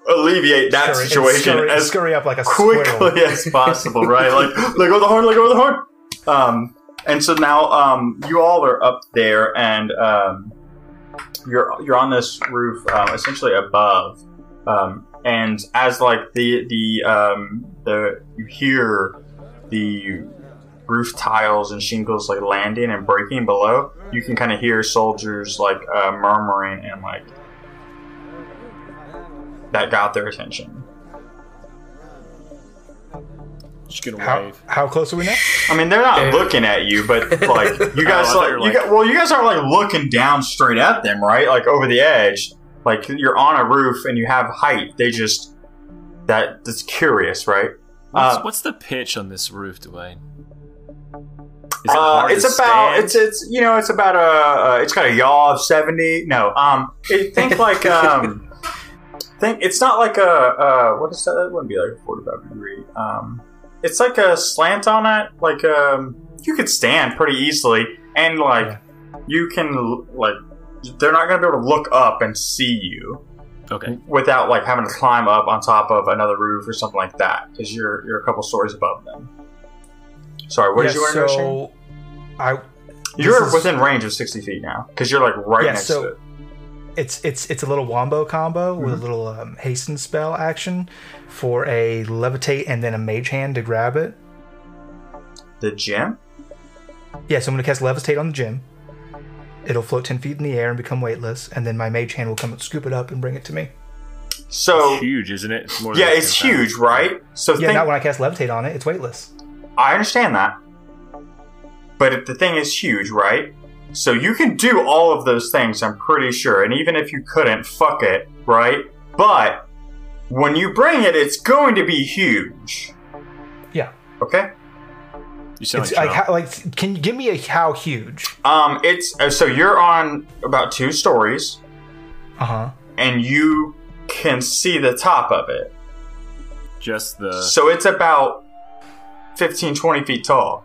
[SPEAKER 1] alleviate that
[SPEAKER 2] Scurry-
[SPEAKER 1] situation
[SPEAKER 2] scurry,
[SPEAKER 1] as
[SPEAKER 2] scurry up like a squirrel.
[SPEAKER 1] quickly as possible, right? Like, let go of the horn, let go of the horn. Um, and so now um, you all are up there, and um, you're you're on this roof, um, essentially above, um, and as like the the um, the you hear the roof tiles and shingles like landing and breaking below, you can kind of hear soldiers like uh, murmuring and like that got their attention.
[SPEAKER 3] Just gonna
[SPEAKER 2] How,
[SPEAKER 3] wave.
[SPEAKER 2] how close are we now?
[SPEAKER 1] I mean, they're not
[SPEAKER 4] Yeah.
[SPEAKER 1] looking at you, but like you guys,
[SPEAKER 3] Oh,
[SPEAKER 1] like,
[SPEAKER 3] you like-
[SPEAKER 1] got, well, you guys aren't like looking down straight at them, right? Like over the edge, like you're on a roof and you have height. They just that that's curious, right?
[SPEAKER 3] What's,
[SPEAKER 1] Uh,
[SPEAKER 3] what's the pitch on this roof, Dwayne? Is it
[SPEAKER 1] Uh, it's about
[SPEAKER 3] stand?
[SPEAKER 1] it's it's you know it's about a uh, it's got a yaw of seventy. No, um, it, think like um, think it's not like a uh, what is that? That wouldn't be like a forty-five degree. Um, it's like a slant on it. Like um, you could stand pretty easily, and like
[SPEAKER 2] Yeah.
[SPEAKER 1] you can like they're not gonna be able to look up and see you
[SPEAKER 3] okay.
[SPEAKER 1] without like having to climb up on top of another roof or something like that because you're you're a couple stories above them. Sorry, what
[SPEAKER 2] yeah,
[SPEAKER 1] did you want to know? Shane?
[SPEAKER 2] so I
[SPEAKER 1] You're
[SPEAKER 2] This is-
[SPEAKER 1] within range of 60 feet now because you're like right
[SPEAKER 2] Yeah,
[SPEAKER 1] next
[SPEAKER 2] so-
[SPEAKER 1] to it.
[SPEAKER 2] It's it's it's a little wombo combo with
[SPEAKER 1] Mm-hmm.
[SPEAKER 2] a little um, hasten spell action for a levitate and then a mage hand to grab it.
[SPEAKER 1] The gym?
[SPEAKER 2] Yeah, so I'm gonna cast levitate on the gem. It'll float ten feet in the air and become weightless, and then my mage hand will come and scoop it up and bring it to me.
[SPEAKER 1] So,
[SPEAKER 3] It's huge, isn't it? It's more
[SPEAKER 1] yeah, it's
[SPEAKER 3] 10 pounds.
[SPEAKER 1] huge, right? So,
[SPEAKER 2] Yeah,
[SPEAKER 1] think,
[SPEAKER 2] not when I cast levitate on it. It's weightless.
[SPEAKER 1] I understand that. But if the thing is huge, right? So, you can do all of those things, I'm pretty sure. And even if you couldn't, fuck it, right? But when you bring it, it's going to be huge.
[SPEAKER 2] Yeah.
[SPEAKER 1] Okay?
[SPEAKER 3] You sound
[SPEAKER 2] It's
[SPEAKER 3] like,
[SPEAKER 2] like, how, like, can you give me a how huge?
[SPEAKER 1] Um, it's uh, so you're on about two stories,
[SPEAKER 2] Uh huh.
[SPEAKER 1] and you can see the top of it.
[SPEAKER 3] just the.
[SPEAKER 1] So it's about 15, 20 feet tall.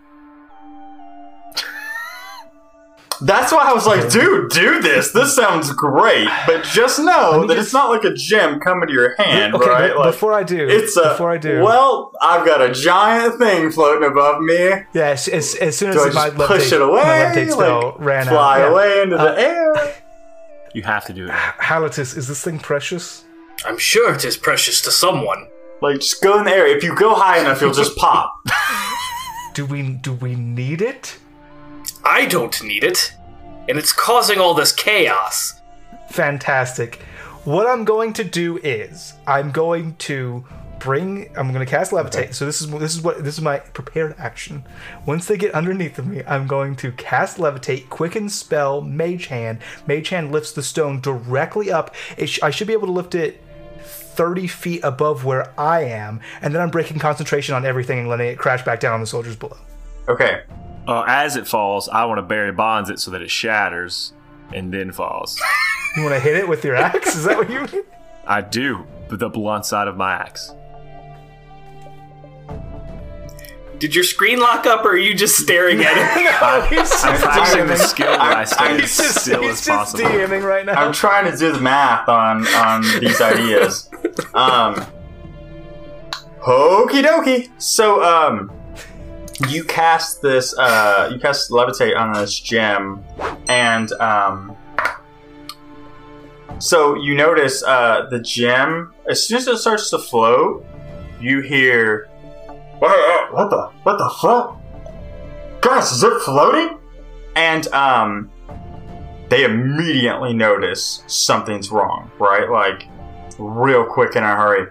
[SPEAKER 1] That's why I was like, dude, do this. This sounds great. But just know that
[SPEAKER 2] just-
[SPEAKER 1] it's not like a gem coming to your hand,
[SPEAKER 2] Okay,
[SPEAKER 1] right? Like,
[SPEAKER 2] before I do,
[SPEAKER 1] it's a,
[SPEAKER 2] before I do,
[SPEAKER 1] well, I've got a giant thing floating above me.
[SPEAKER 2] yeah, as, as, as soon as
[SPEAKER 1] Do I
[SPEAKER 2] my
[SPEAKER 1] just push it away?
[SPEAKER 2] my levitate spell
[SPEAKER 1] like,
[SPEAKER 2] ran
[SPEAKER 1] fly
[SPEAKER 2] out. yeah.
[SPEAKER 1] away into
[SPEAKER 2] Uh,
[SPEAKER 1] the air?
[SPEAKER 3] you have to do it.
[SPEAKER 2] Halatus, is this thing precious?
[SPEAKER 4] I'm sure it is precious to someone.
[SPEAKER 1] Like, just go in the air. If you go high enough, you'll just pop.
[SPEAKER 2] Do we do we need it?
[SPEAKER 4] I don't need it, and it's causing all this chaos.
[SPEAKER 2] Fantastic. What I'm going to do is I'm going to bring I'm going to cast levitate. So this is this is what this is my prepared action. Once they get underneath of me, I'm going to cast levitate, quicken spell, mage hand. Mage hand lifts the stone directly up. It sh- I should be able to lift it 30 feet above where I am, and then I'm breaking concentration on everything and letting it crash back down on the soldiers below.
[SPEAKER 1] Okay.
[SPEAKER 3] Uh, as it falls, I want to Barry Bonds it so that it shatters and then falls.
[SPEAKER 2] You want to hit it with your axe? Is that what you mean?
[SPEAKER 3] I do, but the blunt side of my axe.
[SPEAKER 4] Did your screen lock up, or are you just staring at it?
[SPEAKER 2] No, he's just
[SPEAKER 3] I'm practicing the skill where I stay as
[SPEAKER 2] just,
[SPEAKER 3] still
[SPEAKER 2] he's
[SPEAKER 3] as
[SPEAKER 2] just
[SPEAKER 3] possible.
[SPEAKER 2] DMing right now.
[SPEAKER 1] I'm trying to do the math on on these ideas. Um, Okie dokie. So, um, you cast this. Uh, you cast levitate on this gem, and um, so you notice uh, the gem. As soon as it starts to float, you hear, "What what the what the fuck, guys? Is it floating?" And um, they immediately notice something's wrong, right? Like real quick in a hurry.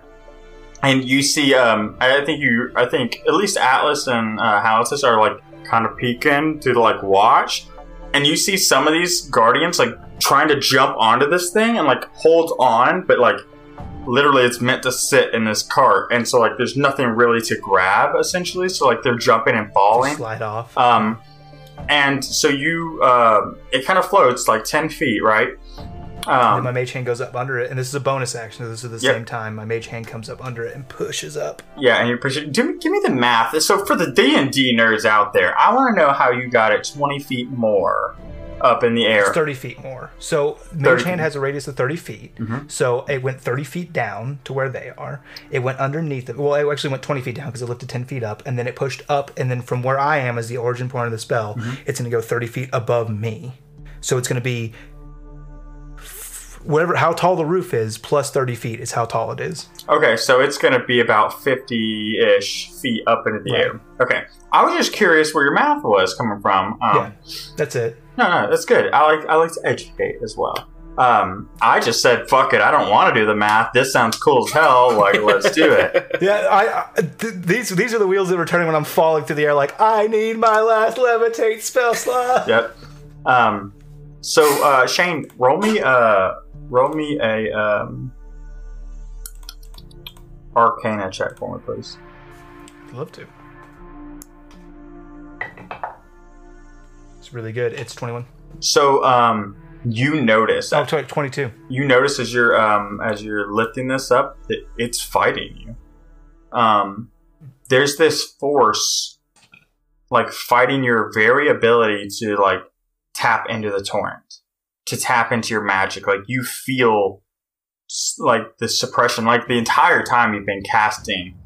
[SPEAKER 1] And you see, um, I think you, I think at least Atlas and uh, Halatus are like kind of peeking to like watch, and you see some of these guardians like trying to jump onto this thing and like hold on, but like literally it's meant to sit in this cart, and so like there's nothing really to grab essentially, so like they're jumping and falling.
[SPEAKER 2] slide off.
[SPEAKER 1] Um, and so you, uh, it kind of floats like 10 feet, right?
[SPEAKER 2] And then my
[SPEAKER 1] Um,
[SPEAKER 2] mage hand goes up under it, and this is a bonus action. This is at the
[SPEAKER 1] Yep.
[SPEAKER 2] same time. My mage hand comes up under it and pushes up.
[SPEAKER 1] yeah, and you're pushing. Give me, give me the math. So for the D and D nerds out there, I want to know how you got it 20 feet more up in the air.
[SPEAKER 2] It's 30 feet more. So mage hand has a radius of 30 feet.
[SPEAKER 1] Mhm.
[SPEAKER 2] So it went 30 feet down to where they are. It went underneath it. Well, it actually went 20 feet down because it lifted 10 feet up, and then it pushed up, and then from where I am as the origin point of the spell,
[SPEAKER 1] Mm-hmm.
[SPEAKER 2] it's going to go 30 feet above me. So it's going to be. Whatever, how tall the roof is, plus 30 feet is how tall it is.
[SPEAKER 1] Okay, so it's going to be about 50 ish feet up into the
[SPEAKER 2] Right.
[SPEAKER 1] air. Okay. I was just curious where your math was coming from. Um,
[SPEAKER 2] Yeah. That's it.
[SPEAKER 1] No, no, that's good. I like I like to educate as well. Um, I just said, "Fuck it, I don't want to do the math. This sounds cool as hell. Like, let's do it."
[SPEAKER 2] Yeah, I, I th- these these are the wheels that are turning when I'm falling through the air. Like I need my last levitate spell slot.
[SPEAKER 1] Yep. Um, so uh, Shane, roll me uh, roll me a um, Arcana check for me, please.
[SPEAKER 2] I'd love to. It's really good. It's 21.
[SPEAKER 1] So um, you notice
[SPEAKER 2] Oh, 22.
[SPEAKER 1] you notice as you're um, as you're lifting this up that it's fighting you. Um, there's this force like fighting your very ability to like tap into the torrent, to tap into your magic. Like you feel like the suppression, like the entire time you've been casting.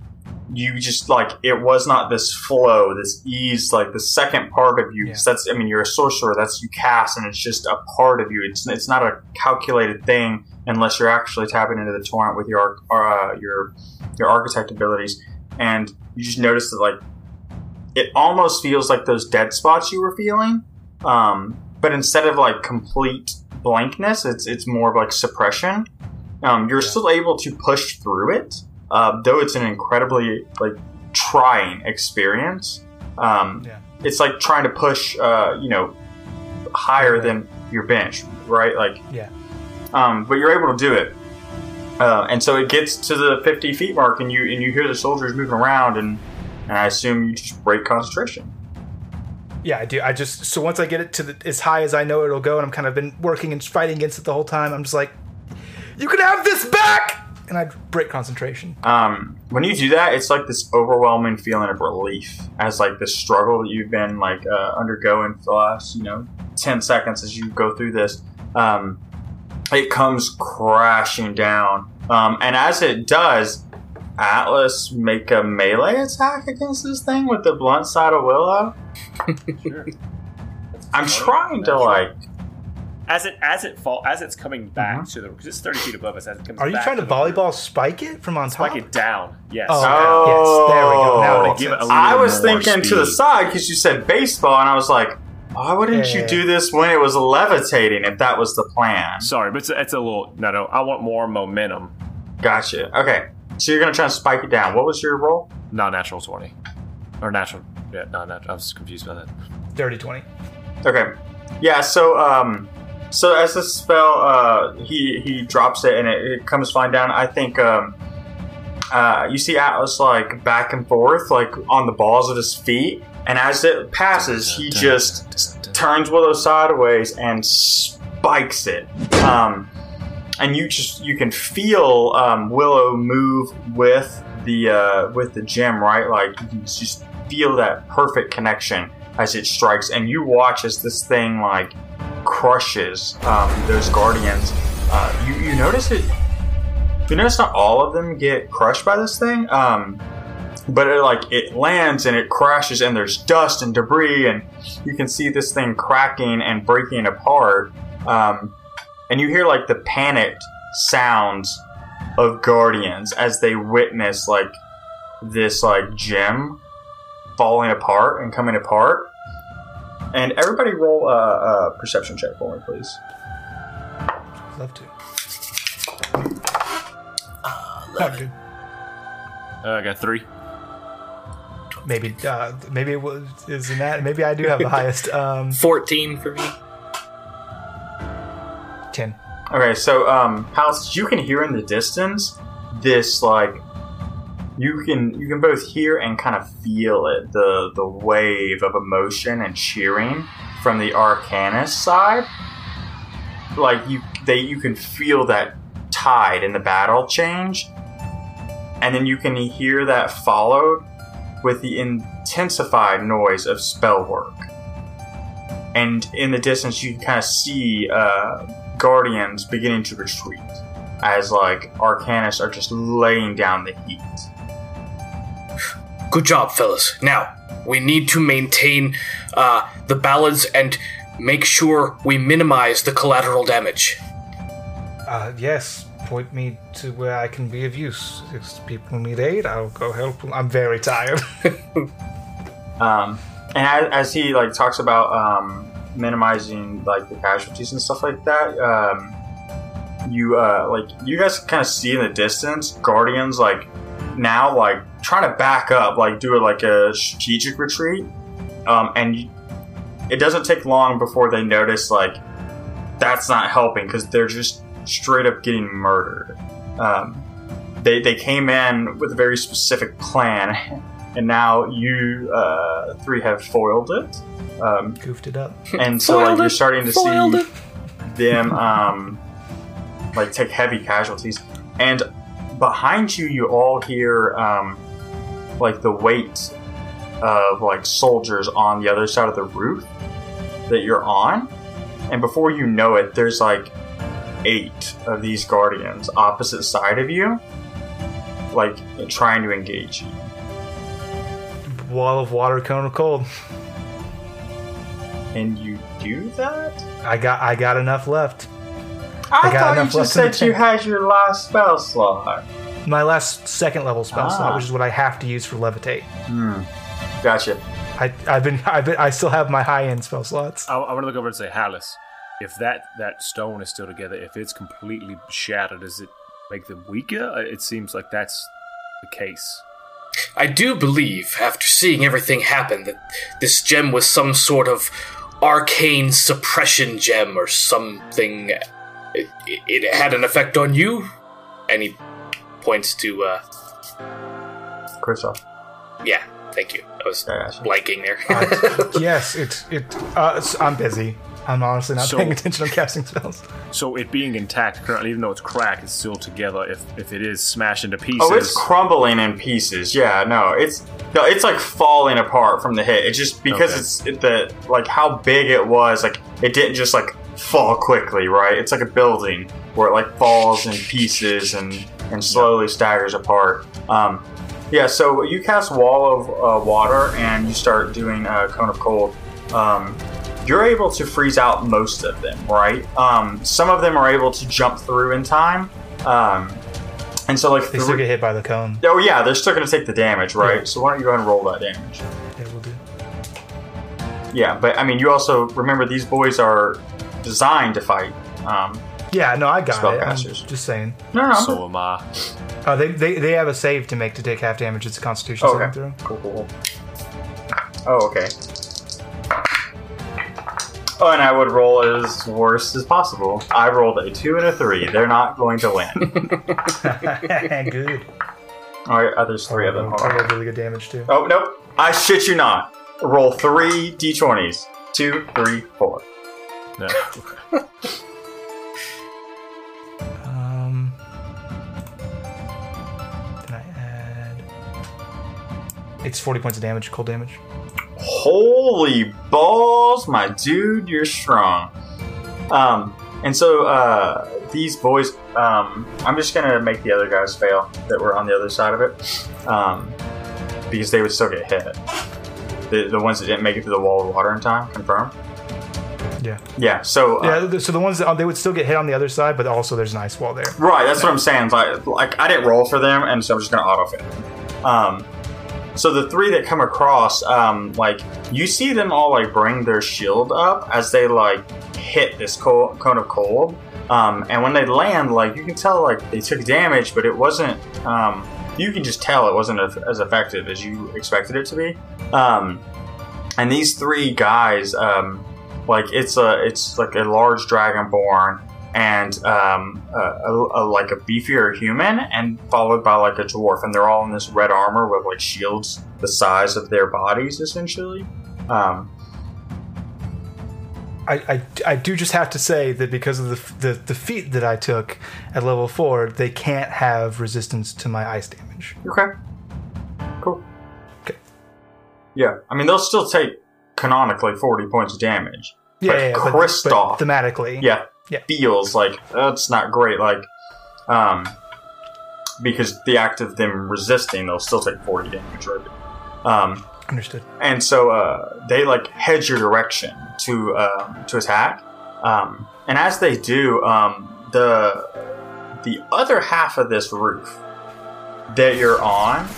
[SPEAKER 1] You just like it was not this flow, this ease. Like the second part of you, 'cause that's I mean, you're a sorcerer. That's you cast, and it's just a part of you. It's it's not a calculated thing unless you're actually tapping into the torrent with your uh, your your architect abilities. And you just notice that like it almost feels like those dead spots you were feeling, um, but instead of like complete blankness, it's it's more of like suppression. Um, you're still able to push through it, uh, though it's an incredibly like trying experience. Um,
[SPEAKER 2] Yeah.
[SPEAKER 1] It's like trying to push, uh, you know, higher than your bench, right? Like,
[SPEAKER 2] Yeah.
[SPEAKER 1] um, but you're able to do it. Uh, and so it gets to the 50 feet mark, and you and you hear the soldiers moving around, and and I assume you just break concentration.
[SPEAKER 2] Yeah, I do. I just so once I get it to the, as high as I know it'll go, and I'm kind of been working and fighting against it the whole time. I'm just like, you can have this back, and I break concentration.
[SPEAKER 1] Um, when you do that, it's like this overwhelming feeling of relief as like the struggle that you've been like uh, undergoing for the last you know 10 seconds as you go through this. Um, it comes crashing down, um, and as it does, Atlas make a melee attack against this thing with the blunt side of Willow. I'm trying to like
[SPEAKER 3] As it as it fall as it's coming back uh-huh. to the because it's thirty feet above us as it comes.
[SPEAKER 2] Are you
[SPEAKER 3] back
[SPEAKER 2] trying to
[SPEAKER 3] the roof,
[SPEAKER 2] volleyball spike it from on top?
[SPEAKER 3] Spike it down. Yes.
[SPEAKER 2] Oh, oh, yes, there we go. Now it
[SPEAKER 1] Oh.
[SPEAKER 3] Give it
[SPEAKER 2] sense.
[SPEAKER 3] a
[SPEAKER 1] I was
[SPEAKER 3] more
[SPEAKER 1] thinking to the side because you said baseball, and I was like, why wouldn't
[SPEAKER 2] Yeah.
[SPEAKER 1] you do this when it was levitating if that was the plan?
[SPEAKER 3] Sorry, but it's, it's a little no no. I want more momentum.
[SPEAKER 1] Gotcha. Okay. So you're going to try and spike it down. What was your roll?
[SPEAKER 3] Not natural twenty. Or natural yeah, not natural. I was confused by that.
[SPEAKER 2] Dirty twenty.
[SPEAKER 1] Okay. Yeah, so um so as the spell uh he he drops it and it, it comes flying down, I think um uh you see Atlas like back and forth like on the balls of his feet and as it passes he just turns Willow sideways and spikes it. Um and you just you can feel um, Willow move with the uh, with the gem, right? Like you can just feel that perfect connection as it strikes, and you watch as this thing like crushes um, those guardians. Uh, you you notice it. You notice not all of them get crushed by this thing, um, but it like it lands and it crashes, and there's dust and debris, and you can see this thing cracking and breaking apart. Um, and you hear like the panicked sounds of guardians as they witness like this like gem falling apart and coming apart. And everybody roll a, a perception check for me, please.
[SPEAKER 2] Love to. Not good.
[SPEAKER 3] Uh, I got three.
[SPEAKER 2] Maybe, uh, maybe it was isn't that? Maybe I do have the highest. Um,
[SPEAKER 4] 14 for me.
[SPEAKER 2] Ten.
[SPEAKER 1] Okay, so um, you can hear in the distance this like you can you can both hear and kind of feel it the the wave of emotion and cheering from the Arcanist side. Like you they you can feel that tide in the battle change, and then you can hear that followed with the intensified noise of spell work. And in the distance, you can kind of see uh, guardians beginning to retreat as like arcanists are just laying down the heat.
[SPEAKER 4] Good job, fellas. Now, we need to maintain uh, the balance and make sure we minimize the collateral damage.
[SPEAKER 2] Uh, yes, point me to where I can be of use. If people need aid, I'll go help them. I'm very tired.
[SPEAKER 1] Um, and as, as he like talks about um, minimizing like the casualties and stuff like that, um, you uh, like you guys kind of see in the distance guardians like now like trying to back up, like do a, like a strategic retreat, um, and you, it doesn't take long before they notice like that's not helping because they're just straight up getting murdered. Um, they they came in with a very specific plan. And now you uh, three have foiled it. Um,
[SPEAKER 2] Goofed it up.
[SPEAKER 1] and so like you're starting to
[SPEAKER 4] foiled
[SPEAKER 1] see
[SPEAKER 4] it.
[SPEAKER 1] them um, like take heavy casualties and behind you you all hear um, like the weight of like soldiers on the other side of the roof that you're on and before you know it there's like eight of these guardians opposite side of you like trying to engage you
[SPEAKER 2] Wall of water, cone of cold.
[SPEAKER 1] and you do that
[SPEAKER 2] I got I got enough left.
[SPEAKER 1] I,
[SPEAKER 2] got
[SPEAKER 1] thought you
[SPEAKER 2] enough
[SPEAKER 1] just
[SPEAKER 2] left in
[SPEAKER 1] said you had your last spell slot
[SPEAKER 2] My last second level spell
[SPEAKER 1] Ah.
[SPEAKER 2] slot, which is what I have to use for levitate.
[SPEAKER 1] Gotcha.
[SPEAKER 2] I, I've been I've been I still have my high end spell slots.
[SPEAKER 3] I, I want to look over and say, Hallis, if that that stone is still together, if it's completely shattered, does it make them weaker? It seems like that's the case.
[SPEAKER 4] I do believe, after seeing everything happen, that this gem was some sort of arcane suppression gem or something. It, it, had an effect on you, and he points to. uh
[SPEAKER 1] Kristoff.
[SPEAKER 4] Yeah, thank you. I was
[SPEAKER 1] Yeah,
[SPEAKER 4] blanking there.
[SPEAKER 2] yes, it it. Uh, I'm busy. I'm honestly not
[SPEAKER 3] So-
[SPEAKER 2] paying attention on casting spells.
[SPEAKER 3] So it being intact currently, even though it's cracked, it's still together. If if it is smashed into pieces,
[SPEAKER 1] Oh, it's crumbling in pieces. Yeah, no, it's no, it's like falling apart from the hit. It's just because
[SPEAKER 3] Okay.
[SPEAKER 1] it's it, the like how big it was. Like it didn't just like fall quickly, right? It's like a building where it like falls in pieces and and slowly staggers apart. Um, yeah, so you cast wall of uh, water and you start doing a cone of cold. Um, you're able to freeze out most of them, right? Um, some of them are able to jump through in time. Um, and so, like,
[SPEAKER 2] They still get hit by the cone.
[SPEAKER 1] Oh yeah, they're still going to take the damage, right?
[SPEAKER 2] Yeah.
[SPEAKER 1] So why don't you go ahead and roll that damage?
[SPEAKER 2] Yeah, we'll do.
[SPEAKER 1] Yeah, but I mean, you also remember these boys are designed to fight. Um,
[SPEAKER 2] Yeah, no, I got it. I'm just saying.
[SPEAKER 1] no, no,
[SPEAKER 3] so am I.
[SPEAKER 2] Uh, they, they they have a save to make to take half damage. It's a Constitution
[SPEAKER 1] Oh,
[SPEAKER 2] saving
[SPEAKER 1] okay.
[SPEAKER 2] throw.
[SPEAKER 1] cool, cool. Oh, okay. Oh, and I would roll as worst as possible. I rolled a two and a three. They're not going to win.
[SPEAKER 2] good.
[SPEAKER 1] All right, uh, there's three of them. Hold
[SPEAKER 2] I
[SPEAKER 1] on.
[SPEAKER 2] rolled really good damage too.
[SPEAKER 1] Oh nope! I shit you not. Roll three d20s. Two, three, four.
[SPEAKER 3] No.
[SPEAKER 2] Um, then I add. It's 40 points of damage, cold damage.
[SPEAKER 1] Holy balls, my dude, you're strong. Um, and so uh, these boys, um, I'm just gonna make the other guys fail that were on the other side of it, um, because they would still get hit. The, the ones that didn't make it to the wall of water in time, confirm.
[SPEAKER 2] Yeah.
[SPEAKER 1] Yeah. So uh,
[SPEAKER 2] Yeah, so the ones that they would still get hit on the other side, but also there's an ice wall there.
[SPEAKER 1] Right, that's what I'm saying. Like, like I didn't roll for them, and so I'm just gonna auto fail them. Um, so the three that come across, um, like you see them all like bring their shield up as they like hit this co- cone of cold, um, and when they land, like you can tell like they took damage, but it wasn't. Um, you can just tell it wasn't as- effective as you expected it to be. Um, and these three guys, um, like it's a it's like a large dragonborn and um, a, a, a- like a beefier human, and followed by like a dwarf, and they're all in this red armor with like shields the size of their bodies, essentially. Um,
[SPEAKER 2] I, I, I do just have to say that because of the, the the feat that I took at level four, they can't have resistance to my ice damage.
[SPEAKER 1] okay, cool.
[SPEAKER 2] Okay.
[SPEAKER 1] Yeah, I mean they'll still take canonically forty points of damage.
[SPEAKER 2] Yeah,
[SPEAKER 1] But
[SPEAKER 2] yeah, yeah, but, but thematically,
[SPEAKER 1] yeah,
[SPEAKER 2] Yeah.
[SPEAKER 1] feels like that's not great. Like, um, because the act of them resisting, they'll still take forty damage, right? Um,
[SPEAKER 2] understood.
[SPEAKER 1] and so uh, they like hedge your direction to um, to attack. Um, and as they do, um, the the other half of this roof that you're on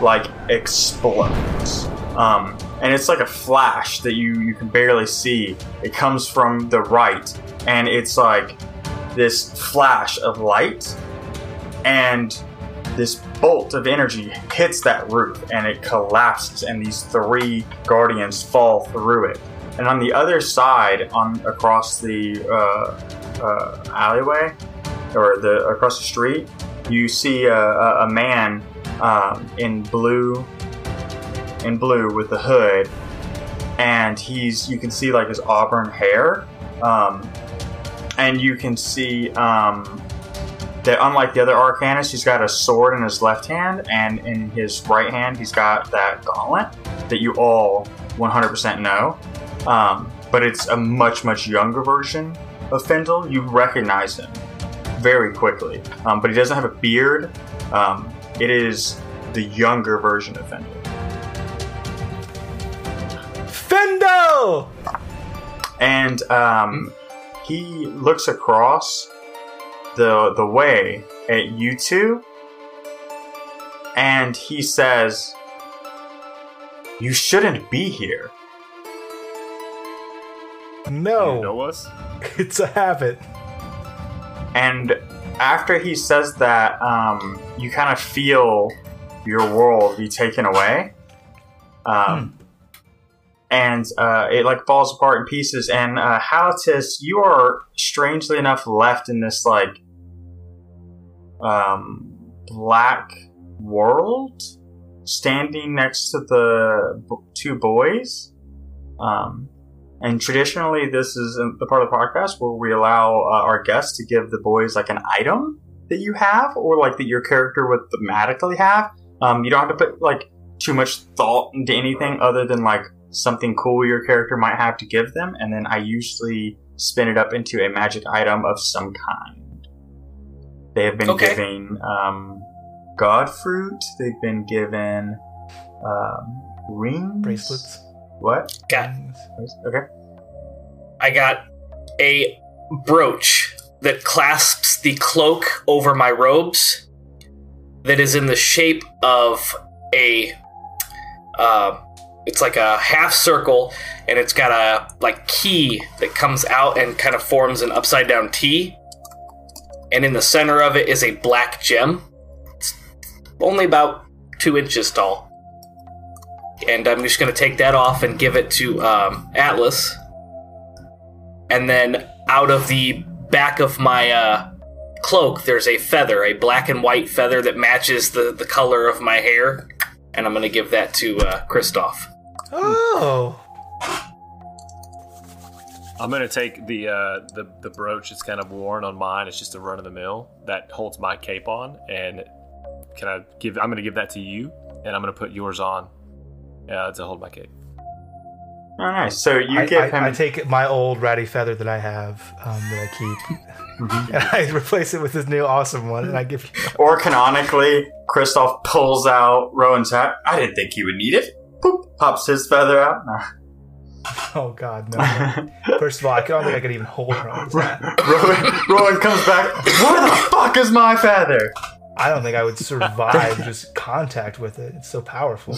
[SPEAKER 1] like explodes. Um, and it's like a flash that you you can barely see. It comes from the right, and it's like this flash of light, and this bolt of energy hits that roof, and it collapses, and these three guardians fall through it. And on the other side, on across the uh, uh, alleyway or the across the street, you see a, a, a man um, in blue in blue with the hood, and he's you can see like his auburn hair, um, and you can see um, that unlike the other Arcanist, he's got a sword in his left hand, and in his right hand he's got that gauntlet that you all 100% know. Um, but it's a much much younger version of Fendel. You recognize him very quickly, um, but he doesn't have a beard. Um, it is the younger version of Fendel.
[SPEAKER 2] Fendo!
[SPEAKER 1] and um, he looks across the the way at you two, and he says, "You shouldn't be here."
[SPEAKER 2] No,
[SPEAKER 3] You know us?
[SPEAKER 2] it's a habit.
[SPEAKER 1] And after he says that, um, you kind of feel your world be taken away. Um, And uh, it like falls apart in pieces. And uh, Halatis, you are strangely enough left in this like um, black world, standing next to the b- two boys. Um, and traditionally, this is the part of the podcast where we allow uh, our guests to give the boys like an item that you have, or like that your character would thematically have. Um, you don't have to put like too much thought into anything other than like something cool your character might have to give them, and then I usually spin it up into a magic item of some kind. They have been
[SPEAKER 4] Okay.
[SPEAKER 1] giving um, god fruit. They've been given um, rings,
[SPEAKER 2] Bracelets.
[SPEAKER 1] What?
[SPEAKER 4] Got,
[SPEAKER 1] Okay.
[SPEAKER 4] I got a brooch that clasps the cloak over my robes that is in the shape of a uh, it's like a half circle and it's got a like key that comes out and kind of forms an upside down T. And in the center of it is a black gem. It's only about two inches tall. And i'm just going to take that off and give it to um, atlas. And then out of the back of my uh, cloak there's a feather a black and white feather that matches the, the color of my hair. And i'm going to give that to uh, Kristoff
[SPEAKER 2] Oh,
[SPEAKER 3] I'm gonna take the uh, the the brooch. It's kind of worn on mine. It's just a run of the mill that holds my cape on. And can I give? I'm gonna give that to you, and I'm gonna put yours on uh, to hold my cape.
[SPEAKER 1] Oh, nice. So you
[SPEAKER 2] I,
[SPEAKER 1] give
[SPEAKER 2] I,
[SPEAKER 1] him.
[SPEAKER 2] I take my old ratty feather that I have um, that I keep,
[SPEAKER 1] Mm-hmm.
[SPEAKER 2] and I replace it with this new awesome one, and I give you.
[SPEAKER 1] or canonically, Kristoff pulls out Rowan's hat. I didn't think he would need it. Boop, pops his feather out. Nah.
[SPEAKER 2] Oh God, no! First of all, I don't think I could even hold her on this.
[SPEAKER 1] Rowan, Rowan comes back. Where the fuck is my feather?
[SPEAKER 2] I don't think I would survive just contact with it. It's so powerful.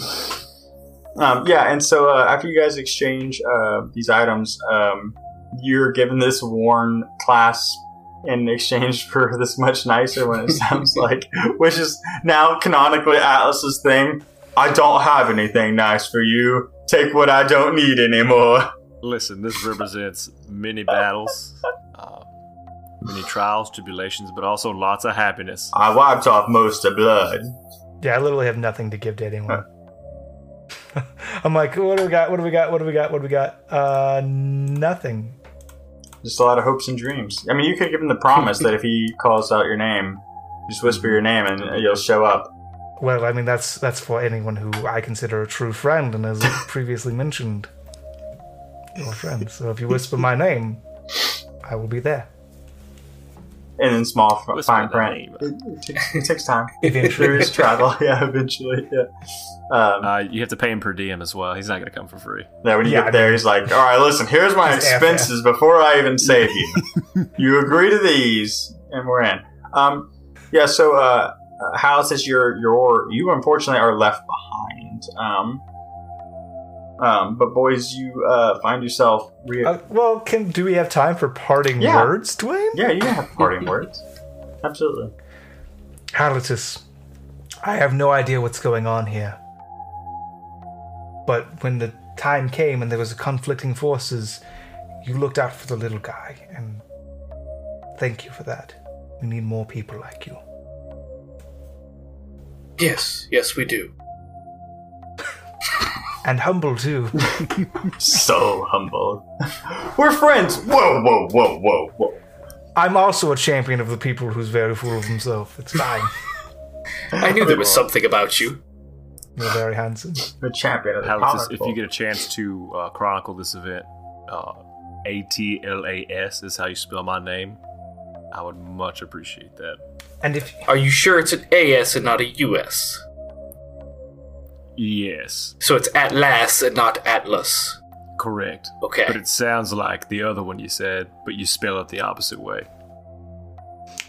[SPEAKER 1] Um, yeah, and so uh, after you guys exchange uh, these items, um, you're given this worn clasp in exchange for this much nicer one. It sounds like, which is now canonically Atlas's thing. I don't have anything nice for you. Take what I don't need anymore.
[SPEAKER 3] Listen, this represents many battles, uh, many trials, tribulations, but also lots of happiness.
[SPEAKER 1] I wiped off most of blood.
[SPEAKER 2] Yeah, I literally have nothing to give to anyone. I'm like, what do we got? What do we got? What do we got? What do we got? Uh, nothing.
[SPEAKER 1] Just a lot of hopes and dreams. I mean, you could give him the promise that if he calls out your name, just whisper your name and you'll show up.
[SPEAKER 2] Well, I mean, that's that's for anyone who I consider a true friend, and as previously mentioned, your friend. So if you whisper my name, I will be there.
[SPEAKER 1] and in small f-
[SPEAKER 3] Whisper
[SPEAKER 1] fine print. It, it, takes, it takes time.
[SPEAKER 2] Eventually.
[SPEAKER 1] There is travel. Yeah, eventually. Yeah. Um,
[SPEAKER 3] Uh, you have to pay him per diem as well. He's not going to come for free.
[SPEAKER 1] yeah, when you
[SPEAKER 2] yeah,
[SPEAKER 1] get there, he's like, "All right, listen. Here's my
[SPEAKER 2] Just ask
[SPEAKER 1] expenses before I even save you. you agree to these, and we're in." Um, yeah. So, uh, Hal says you're you're you unfortunately are left behind. Um, um, but boys, you uh, find yourself. Re-
[SPEAKER 2] Uh, well, can do we have time for parting
[SPEAKER 1] Yeah.
[SPEAKER 2] words, Dwayne?
[SPEAKER 1] yeah, you have parting words. Absolutely.
[SPEAKER 2] Halitus, I have no idea what's going on here. But when the time came and there was conflicting forces, you looked out for the little guy, and thank you for that. We need more people like you.
[SPEAKER 4] Yes, yes, we do.
[SPEAKER 2] And humble too.
[SPEAKER 1] So humble. We're friends. Whoa, whoa, whoa, whoa, whoa.
[SPEAKER 2] I'm also a champion of the people who's very full of himself. It's fine.
[SPEAKER 4] I knew there was something about you.
[SPEAKER 2] You're very handsome.
[SPEAKER 1] The champion of the
[SPEAKER 3] How is if you get a chance to uh, chronicle this event, uh, A T L A S is how you spell my name. I would much appreciate that.
[SPEAKER 2] And if
[SPEAKER 4] Are you sure it's an AS and not a US?
[SPEAKER 3] Yes,
[SPEAKER 4] So it's Atlas and not Atlas.
[SPEAKER 3] correct.
[SPEAKER 4] Okay.
[SPEAKER 3] But it sounds like the other one you said, but you spell it the opposite way.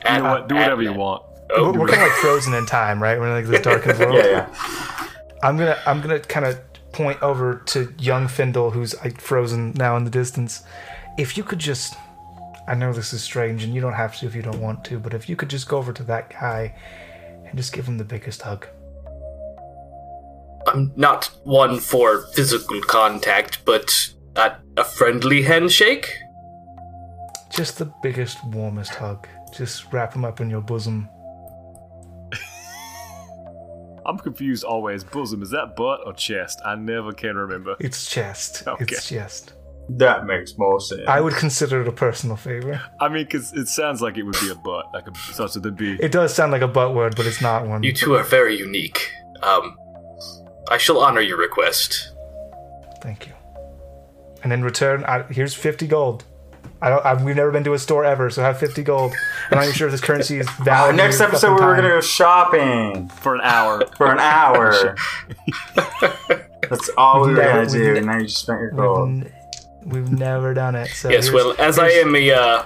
[SPEAKER 4] At-
[SPEAKER 3] You know what? Do whatever you want.
[SPEAKER 4] Oh,
[SPEAKER 2] we're, we're kind of like frozen in time, right? We're in like this darkened world.
[SPEAKER 1] Yeah, yeah.
[SPEAKER 2] I'm gonna I'm gonna kind of point over to young Findle, who's like frozen now in the distance. If you could just, I know this is strange, and you don't have to if you don't want to, but if you could just go over to that guy and just give him the biggest hug.
[SPEAKER 4] I'm not one for physical contact, but a, a friendly handshake?
[SPEAKER 2] Just the biggest, warmest hug. Just wrap him up in your bosom.
[SPEAKER 3] I'm confused always. Bosom, is that butt or chest? I never can remember.
[SPEAKER 2] It's chest.
[SPEAKER 3] Okay.
[SPEAKER 2] It's chest.
[SPEAKER 1] That makes more sense.
[SPEAKER 2] I would consider it a personal favor.
[SPEAKER 3] I mean, because it sounds like it would be a butt, like a such a be.
[SPEAKER 2] It does sound like a butt word, but it's not one.
[SPEAKER 4] You two are very unique. Um, I shall honor your request.
[SPEAKER 2] Thank you. And in return, I, here's 50 gold. I don't. I've, we've never been to a store ever, so have 50 gold. I'm not even sure if this currency is
[SPEAKER 1] Uh,
[SPEAKER 2] valid.
[SPEAKER 1] next episode, we were gonna go shopping
[SPEAKER 3] for an hour.
[SPEAKER 1] for an hour. That's all we were gonna do. and now you just spent your
[SPEAKER 2] We've,
[SPEAKER 1] gold.
[SPEAKER 2] N- we've never done it. So
[SPEAKER 4] yes, well, as I am a uh,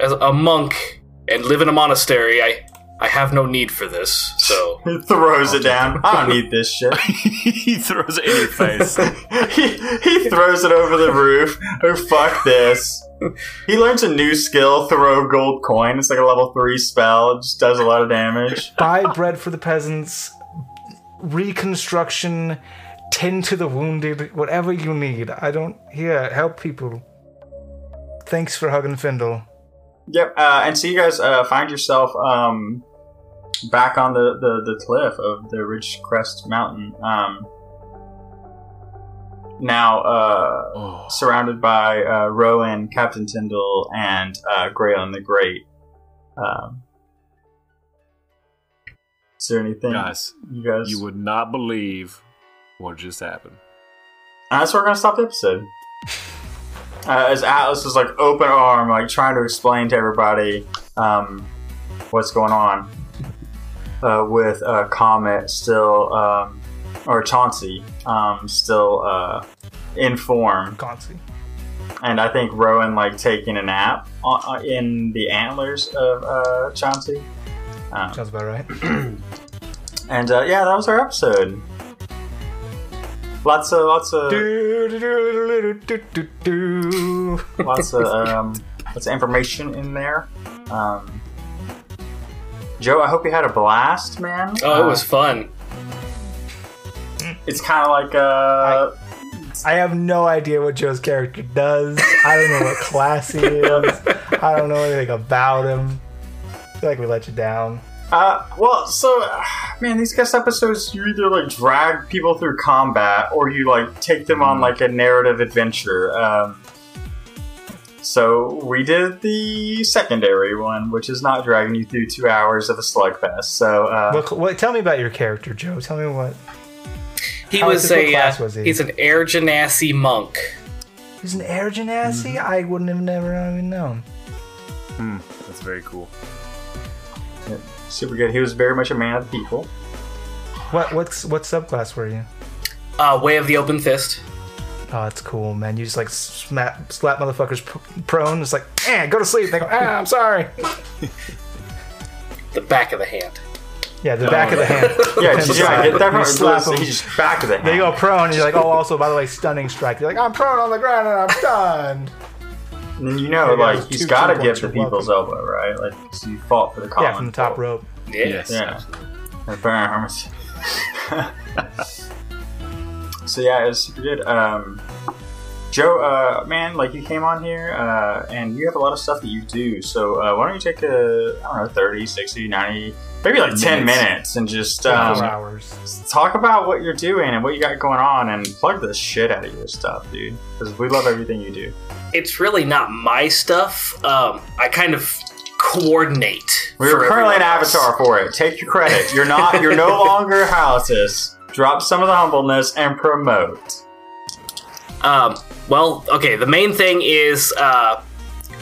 [SPEAKER 4] as a monk and live in a monastery, I I have no need for this. So
[SPEAKER 1] He throws it down. I don't need this shit.
[SPEAKER 3] he throws it in your face.
[SPEAKER 1] he, he throws it over the roof. Oh fuck this. He learns a new skill, throw gold coin. It's like a level three spell. It just does a lot of damage.
[SPEAKER 2] buy bread for the peasants, reconstruction, tend to the wounded, whatever you need. I don't. Here, help people. Thanks for hugging Findle.
[SPEAKER 1] Yep. Uh, and so you guys uh, find yourself um, back on the, the, the cliff of the Ridge Crest Mountain. Um, now uh,
[SPEAKER 3] Oh,
[SPEAKER 1] surrounded by uh, Rowan, Captain Tyndall, and uh, Graylin the Great. Um, is there anything
[SPEAKER 3] guys,
[SPEAKER 1] you guys?
[SPEAKER 3] you would not believe what just happened.
[SPEAKER 1] And that's where we're gonna stop the episode. Uh, as Atlas is like open arm, like trying to explain to everybody um, what's going on uh, with uh, Comet still, um, or Chauncey um, still uh, in form,
[SPEAKER 2] Gonzi.
[SPEAKER 1] and I think Rowan like taking a nap on, uh, in the antlers of uh, Chauncey. Um,
[SPEAKER 2] Sounds about right.
[SPEAKER 1] and uh, yeah, that was our episode. Lots of lots of lots of um, lots of information in there. Um, Joe, I hope you had a blast, man.
[SPEAKER 4] oh, it
[SPEAKER 1] Uh,
[SPEAKER 4] was fun.
[SPEAKER 1] It's kind of like uh,
[SPEAKER 2] I have no idea what Joe's character does. I don't know what class he is. I don't know anything about him. I feel like we let you down.
[SPEAKER 1] Uh, well, so man, these guest episodes you either like drag people through combat or you like take them on like a narrative adventure. Um, so we did the secondary one, which is not dragging you through two hours of a slugfest. So uh,
[SPEAKER 2] What, what, tell me about your character, Joe. Tell me what.
[SPEAKER 4] He
[SPEAKER 2] how-
[SPEAKER 4] was a
[SPEAKER 2] class
[SPEAKER 4] uh,
[SPEAKER 2] was he?
[SPEAKER 4] he's an Air Genasi monk.
[SPEAKER 2] He's an Air Genasi?
[SPEAKER 1] Mm-hmm.
[SPEAKER 2] I wouldn't have never even known.
[SPEAKER 3] Hmm, That's very cool.
[SPEAKER 1] Super good. He was very much a man of the people.
[SPEAKER 2] What what's what subclass were you?
[SPEAKER 4] Uh, Way of the Open Fist.
[SPEAKER 2] Oh, that's cool, man. You just like slap, slap motherfuckers pr- prone. It's like, eh, go to sleep. They go, ah, I'm sorry.
[SPEAKER 4] The back of the hand.
[SPEAKER 2] Yeah, the back of the hand.
[SPEAKER 1] Yeah, just, yeah, get that
[SPEAKER 2] You
[SPEAKER 1] from
[SPEAKER 2] slap
[SPEAKER 1] He's
[SPEAKER 2] him.
[SPEAKER 1] just back of the hand.
[SPEAKER 2] They go prone, and you're like, oh, also, by the way, stunning strike. You're like, I'm prone on the ground and I'm stunned.
[SPEAKER 1] And then you know,
[SPEAKER 2] Yeah,
[SPEAKER 1] like
[SPEAKER 2] those
[SPEAKER 1] he's
[SPEAKER 2] two
[SPEAKER 1] got to
[SPEAKER 2] two
[SPEAKER 1] give
[SPEAKER 2] points
[SPEAKER 1] the
[SPEAKER 2] are
[SPEAKER 1] people's elbow, right? Like 'cause he fought for the common.
[SPEAKER 2] Yeah, from the top
[SPEAKER 1] folk.
[SPEAKER 2] rope.
[SPEAKER 3] Yes.
[SPEAKER 1] Yeah.
[SPEAKER 3] absolutely.
[SPEAKER 1] The burns. so yeah, it was super good. Um, Joe, uh, man, like you came on here, uh, and you have a lot of stuff that you do. So uh, why don't you take a, I don't know, 30, 60, 90, maybe like 10
[SPEAKER 3] Minutes.
[SPEAKER 1] minutes and just um,
[SPEAKER 2] hours.
[SPEAKER 1] talk about what you're doing and what you got going on and plug the shit out of your stuff, dude. Because we love everything you do.
[SPEAKER 4] It's really not my stuff. Um, I kind of coordinate.
[SPEAKER 1] We're currently an avatar for it. Take your credit. You're not. You're no longer Halitus. Drop some of the humbleness and promote.
[SPEAKER 4] Um, well, okay. The main thing is uh,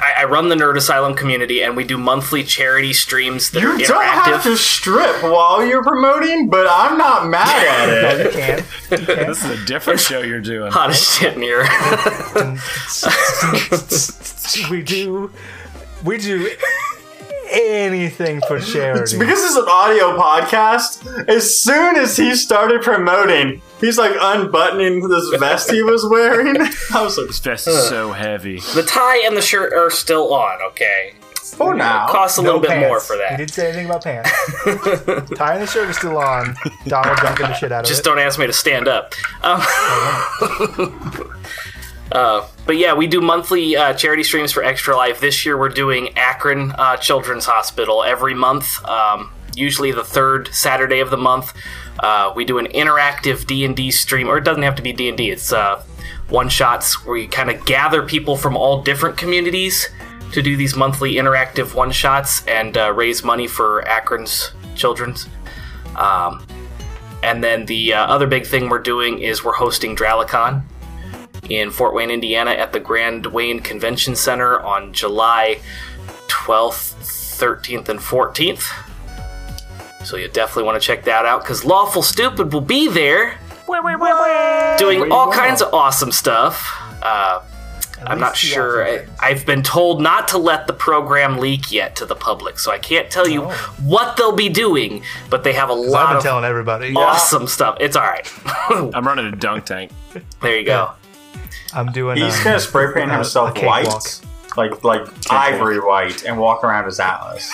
[SPEAKER 4] I, I run the Nerd Asylum community, and we do monthly charity streams that
[SPEAKER 1] You
[SPEAKER 4] are
[SPEAKER 1] don't have to strip while you're promoting, but I'm not mad at it.
[SPEAKER 2] you can. You can.
[SPEAKER 3] This is a different show you're doing.
[SPEAKER 4] Hot as shit in here.
[SPEAKER 2] we do, we do anything for charity.
[SPEAKER 1] Because it's an audio podcast, as soon as he started promoting, he's like unbuttoning this vest he was wearing. I was like,
[SPEAKER 3] This vest is so heavy.
[SPEAKER 4] the tie and the shirt are still on. Okay,
[SPEAKER 1] for now.
[SPEAKER 4] It costs a
[SPEAKER 2] No
[SPEAKER 4] little bit more for that.
[SPEAKER 2] He
[SPEAKER 4] that.
[SPEAKER 2] didn't say anything about pants. Tying the shirt is still on. Donald dunking the shit out of
[SPEAKER 4] Just
[SPEAKER 2] it.
[SPEAKER 4] don't ask me to stand up. Um, uh, but yeah, we do monthly uh, charity streams for Extra Life. This year, we're doing Akron uh, Children's Hospital every month. Um, usually the third Saturday of the month. Uh, we do an interactive D and D stream, or it doesn't have to be D and D. It's uh, one shots where we kind of gather people from all different communities to do these monthly interactive one shots and raise money for Akron's children's. Um, and then the other big thing we're doing is we're hosting Dralicon in Fort Wayne, Indiana at the Grand Wayne Convention Center on July 12th, 13th, and 14th. So you definitely want to check that out because Lawful Stupid will be there doing all kinds of awesome stuff. Uh, I'm not sure. I, I've been told not to let the program leak yet to the public, so I can't tell you
[SPEAKER 2] Oh.
[SPEAKER 4] what they'll be doing. But they have a
[SPEAKER 2] I've
[SPEAKER 4] lot
[SPEAKER 2] been
[SPEAKER 4] of
[SPEAKER 2] telling everybody.
[SPEAKER 4] awesome stuff. It's all right.
[SPEAKER 3] I'm running a dunk tank.
[SPEAKER 4] there you go.
[SPEAKER 2] I'm doing.
[SPEAKER 1] He's
[SPEAKER 2] um,
[SPEAKER 1] gonna spray paint
[SPEAKER 2] a-
[SPEAKER 1] himself
[SPEAKER 2] a cakewalk.
[SPEAKER 1] white, like like ivory white, and walk around as Atlas.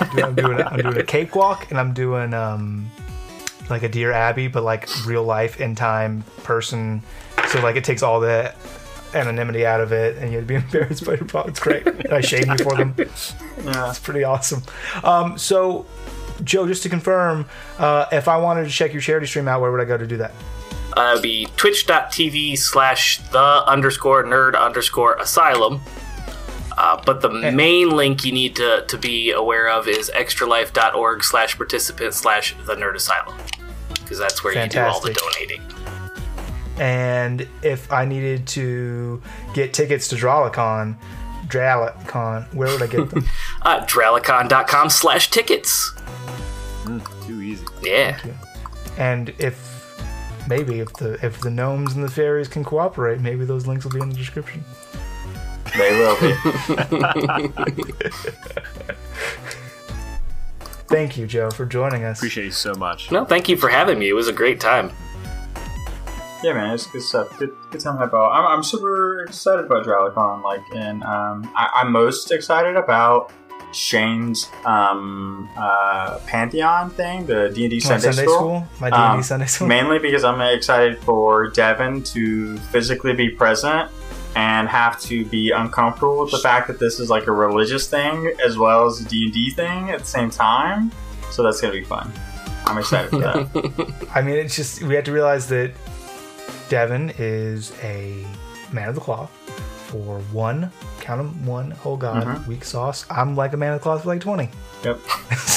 [SPEAKER 2] I'm doing. A, I'm doing a cakewalk, and I'm doing um, like a Dear Abby, but like real life in time person. So like it takes all the anonymity out of it, and you'd be embarrassed by your problem. It's great. And I shame you for them.
[SPEAKER 1] Yeah.
[SPEAKER 2] It's pretty awesome. Um, so, Joe, just to confirm, uh, if I wanted to check your charity stream out, where would I go to do that?
[SPEAKER 4] Uh, it'll be twitch.tv slash the underscore nerd underscore asylum. Uh, but the main link you need to, to be aware of is extralife.org slash participant slash the nerd asylum. Because that's where you do all the donating.
[SPEAKER 2] And if I needed to get tickets to Drawlicon, Dralicon, where would I get them?
[SPEAKER 4] Uh, Dralicon.com slash tickets.
[SPEAKER 3] Too easy.
[SPEAKER 4] Yeah.
[SPEAKER 2] and if maybe if the if the gnomes and the fairies can cooperate, maybe those links will be in the description.
[SPEAKER 1] They will be.
[SPEAKER 2] Thank you, Joe, for joining us.
[SPEAKER 3] Appreciate you so much.
[SPEAKER 4] No, thank you for having me. It was a great time.
[SPEAKER 1] Yeah, man, it's good stuff. Good, good time to have out. I'm, I'm super excited about Dralicon. Like, and um, I, I'm most excited about Shane's um, uh, Pantheon thing, the D and D Sunday,
[SPEAKER 2] Sunday
[SPEAKER 1] school.
[SPEAKER 2] school, my D and
[SPEAKER 1] Um,
[SPEAKER 2] D Sunday school.
[SPEAKER 1] Mainly because I'm excited for Devin to physically be present and have to be uncomfortable with the fact that this is like a religious thing as well as a D&D thing at the same time. So that's going to be fun. I'm excited for that.
[SPEAKER 2] I mean, it's just we have to realize that Devin is a man of the cloth for one, count them one whole god
[SPEAKER 1] Mm-hmm.
[SPEAKER 2] weak sauce. I'm like a man of the cloth for like twenty.
[SPEAKER 1] Yep.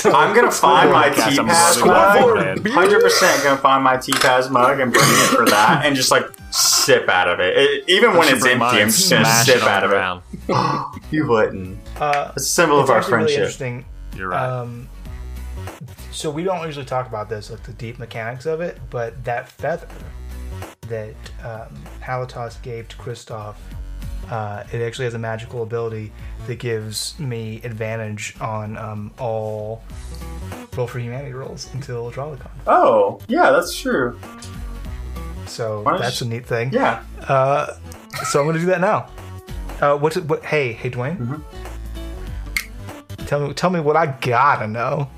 [SPEAKER 2] So,
[SPEAKER 1] I'm going to find my
[SPEAKER 3] Podcast, I'm
[SPEAKER 1] T-Pass
[SPEAKER 3] loving that,
[SPEAKER 1] mug. 100% going to find my T-Pass mug and bring it for that and just like sip out of it. It- even when it's
[SPEAKER 3] bring
[SPEAKER 1] empty,
[SPEAKER 3] mine,
[SPEAKER 1] I'm just going to
[SPEAKER 3] smash
[SPEAKER 1] sip out
[SPEAKER 3] the
[SPEAKER 1] of it. you wouldn't.
[SPEAKER 2] Uh,
[SPEAKER 1] It's a symbol of our
[SPEAKER 2] actually really
[SPEAKER 1] friendship.
[SPEAKER 2] interesting.
[SPEAKER 3] You're right.
[SPEAKER 2] Um, so we don't usually talk about this, like the deep mechanics of it, but that feather that um, Halatos gave to Kristoff, uh, it actually has a magical ability that gives me advantage on um, all roll for humanity rolls until Dralicon.
[SPEAKER 1] oh, yeah, that's true.
[SPEAKER 2] So
[SPEAKER 1] Why
[SPEAKER 2] that's
[SPEAKER 1] you-
[SPEAKER 2] a neat thing.
[SPEAKER 1] Yeah.
[SPEAKER 2] Uh, so I'm gonna do that now. Uh, what's it, what? Hey, hey, Dwayne.
[SPEAKER 1] Mm-hmm.
[SPEAKER 2] Tell me, tell me what I gotta know.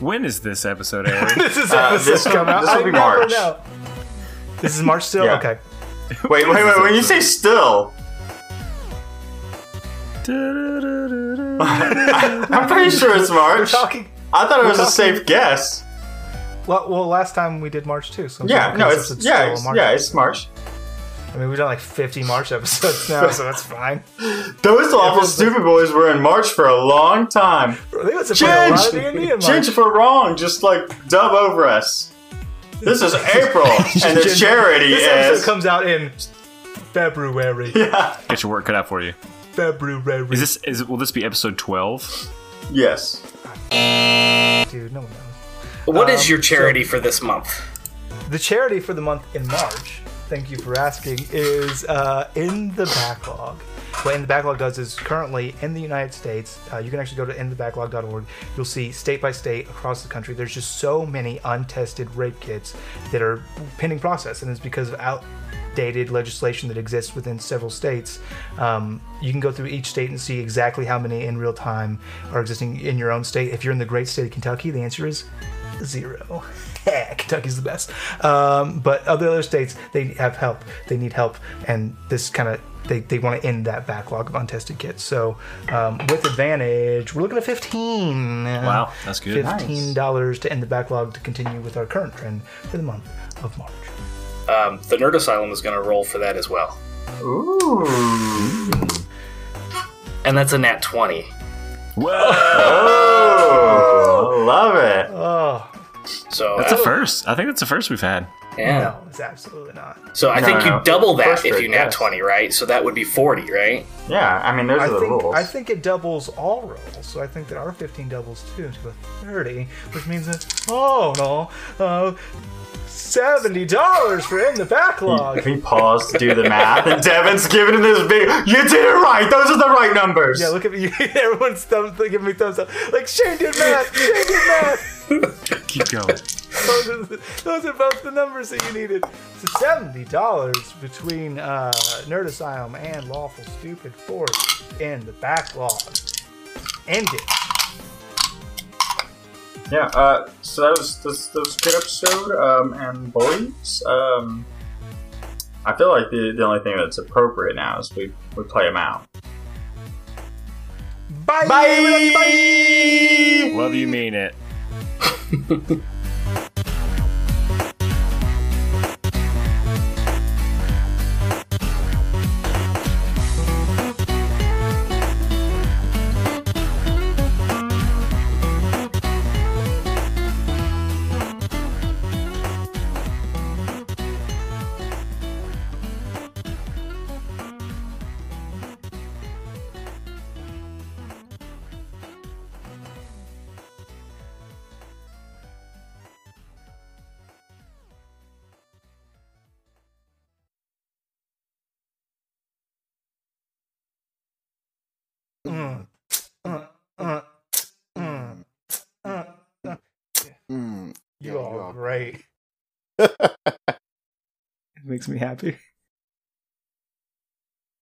[SPEAKER 3] when is this episode airing?
[SPEAKER 2] This is
[SPEAKER 1] Uh,
[SPEAKER 2] episode
[SPEAKER 1] this will-
[SPEAKER 2] coming out.
[SPEAKER 1] this will be
[SPEAKER 2] never
[SPEAKER 1] March.
[SPEAKER 2] This is March still.
[SPEAKER 1] Yeah.
[SPEAKER 2] Okay.
[SPEAKER 1] Wait, wait, wait. When you say still, I'm pretty sure it's
[SPEAKER 2] We're
[SPEAKER 1] March.
[SPEAKER 2] talking.
[SPEAKER 1] I thought it was a
[SPEAKER 2] talking-
[SPEAKER 1] safe guess.
[SPEAKER 2] Well, well, last time we did March too. So
[SPEAKER 1] Yeah, no,
[SPEAKER 2] as
[SPEAKER 1] it's
[SPEAKER 2] if
[SPEAKER 1] yeah,
[SPEAKER 2] still
[SPEAKER 1] it's,
[SPEAKER 2] March.
[SPEAKER 1] yeah, it's March.
[SPEAKER 2] I mean, we've done like 50 March episodes now, so that's fine.
[SPEAKER 1] Those Lawful Stupid boys were in March for a long time.
[SPEAKER 2] They was playing a lot of D&D in
[SPEAKER 1] Change,
[SPEAKER 2] March.
[SPEAKER 1] change if we're wrong. Just like dub over us. This is April, and the charity
[SPEAKER 2] This episode
[SPEAKER 1] is.
[SPEAKER 2] comes out in February.
[SPEAKER 1] yeah.
[SPEAKER 3] Get your work cut out for you.
[SPEAKER 2] February.
[SPEAKER 3] Is this? Is will this be episode twelve?
[SPEAKER 1] Yes.
[SPEAKER 2] Dude, no one knows.
[SPEAKER 4] What is
[SPEAKER 2] Um,
[SPEAKER 4] your charity for this month?
[SPEAKER 2] The charity for the month in March, thank you for asking, is uh, In the Backlog. What In the Backlog does is currently in the United States, uh, you can actually go to inthebacklog.org. You'll see state by state across the country, there's just so many untested rape kits that are pending process, and it's because of outdated legislation that exists within several states. Um, you can go through each state and see exactly how many in real time are existing in your own state. If you're in the great state of Kentucky, the answer is zero. Kentucky's the best. Um, but other other states, they have help. They need help, and this kind of they, they want to end that backlog of untested kits. So um, with advantage, we're looking at fifteen.
[SPEAKER 3] Wow, that's good.
[SPEAKER 2] Fifteen dollars to end the backlog to continue with our current trend for the month of March.
[SPEAKER 4] Um, the Nerd Asylum is going to roll for that as well.
[SPEAKER 1] Ooh.
[SPEAKER 4] And that's a nat 20.
[SPEAKER 1] Oh, love it.
[SPEAKER 2] Oh
[SPEAKER 4] So,
[SPEAKER 3] That's
[SPEAKER 4] uh,
[SPEAKER 3] a first. I think that's the first we've had.
[SPEAKER 4] Yeah.
[SPEAKER 2] no, it's absolutely not.
[SPEAKER 4] So I
[SPEAKER 1] No,
[SPEAKER 4] think
[SPEAKER 1] no,
[SPEAKER 4] you
[SPEAKER 1] no.
[SPEAKER 4] double that
[SPEAKER 1] First
[SPEAKER 4] if you nat
[SPEAKER 1] yes.
[SPEAKER 4] 20, right? So that would be 40, right?
[SPEAKER 1] Yeah, I mean, those
[SPEAKER 2] I
[SPEAKER 1] are the
[SPEAKER 2] think
[SPEAKER 1] rules.
[SPEAKER 2] I think it doubles all rolls, so I think that our 15 doubles too to a 30, which means that oh no, uh, seventy dollars for in the backlog.
[SPEAKER 1] If we paused to do the math, and Devin's giving him this big. You did it right. Those are the right numbers.
[SPEAKER 2] Yeah, look at me. Everyone's thumb, giving me thumbs up. Like Shane did math. Shane did math.
[SPEAKER 3] Keep going.
[SPEAKER 2] Those are, those are both the numbers that you needed. So seventy dollars between uh, Nerd Asylum and Lawful Stupid Force in the backlog. End it.
[SPEAKER 1] Yeah, uh, so that was this, that was good episode. Um, and boys, um, I feel like the, the only thing that's appropriate now is we, we play them out.
[SPEAKER 2] Bye.
[SPEAKER 1] Bye.
[SPEAKER 2] Bye.
[SPEAKER 3] Love you, mean it.
[SPEAKER 5] 呵
[SPEAKER 2] 呵呵 makes me happy.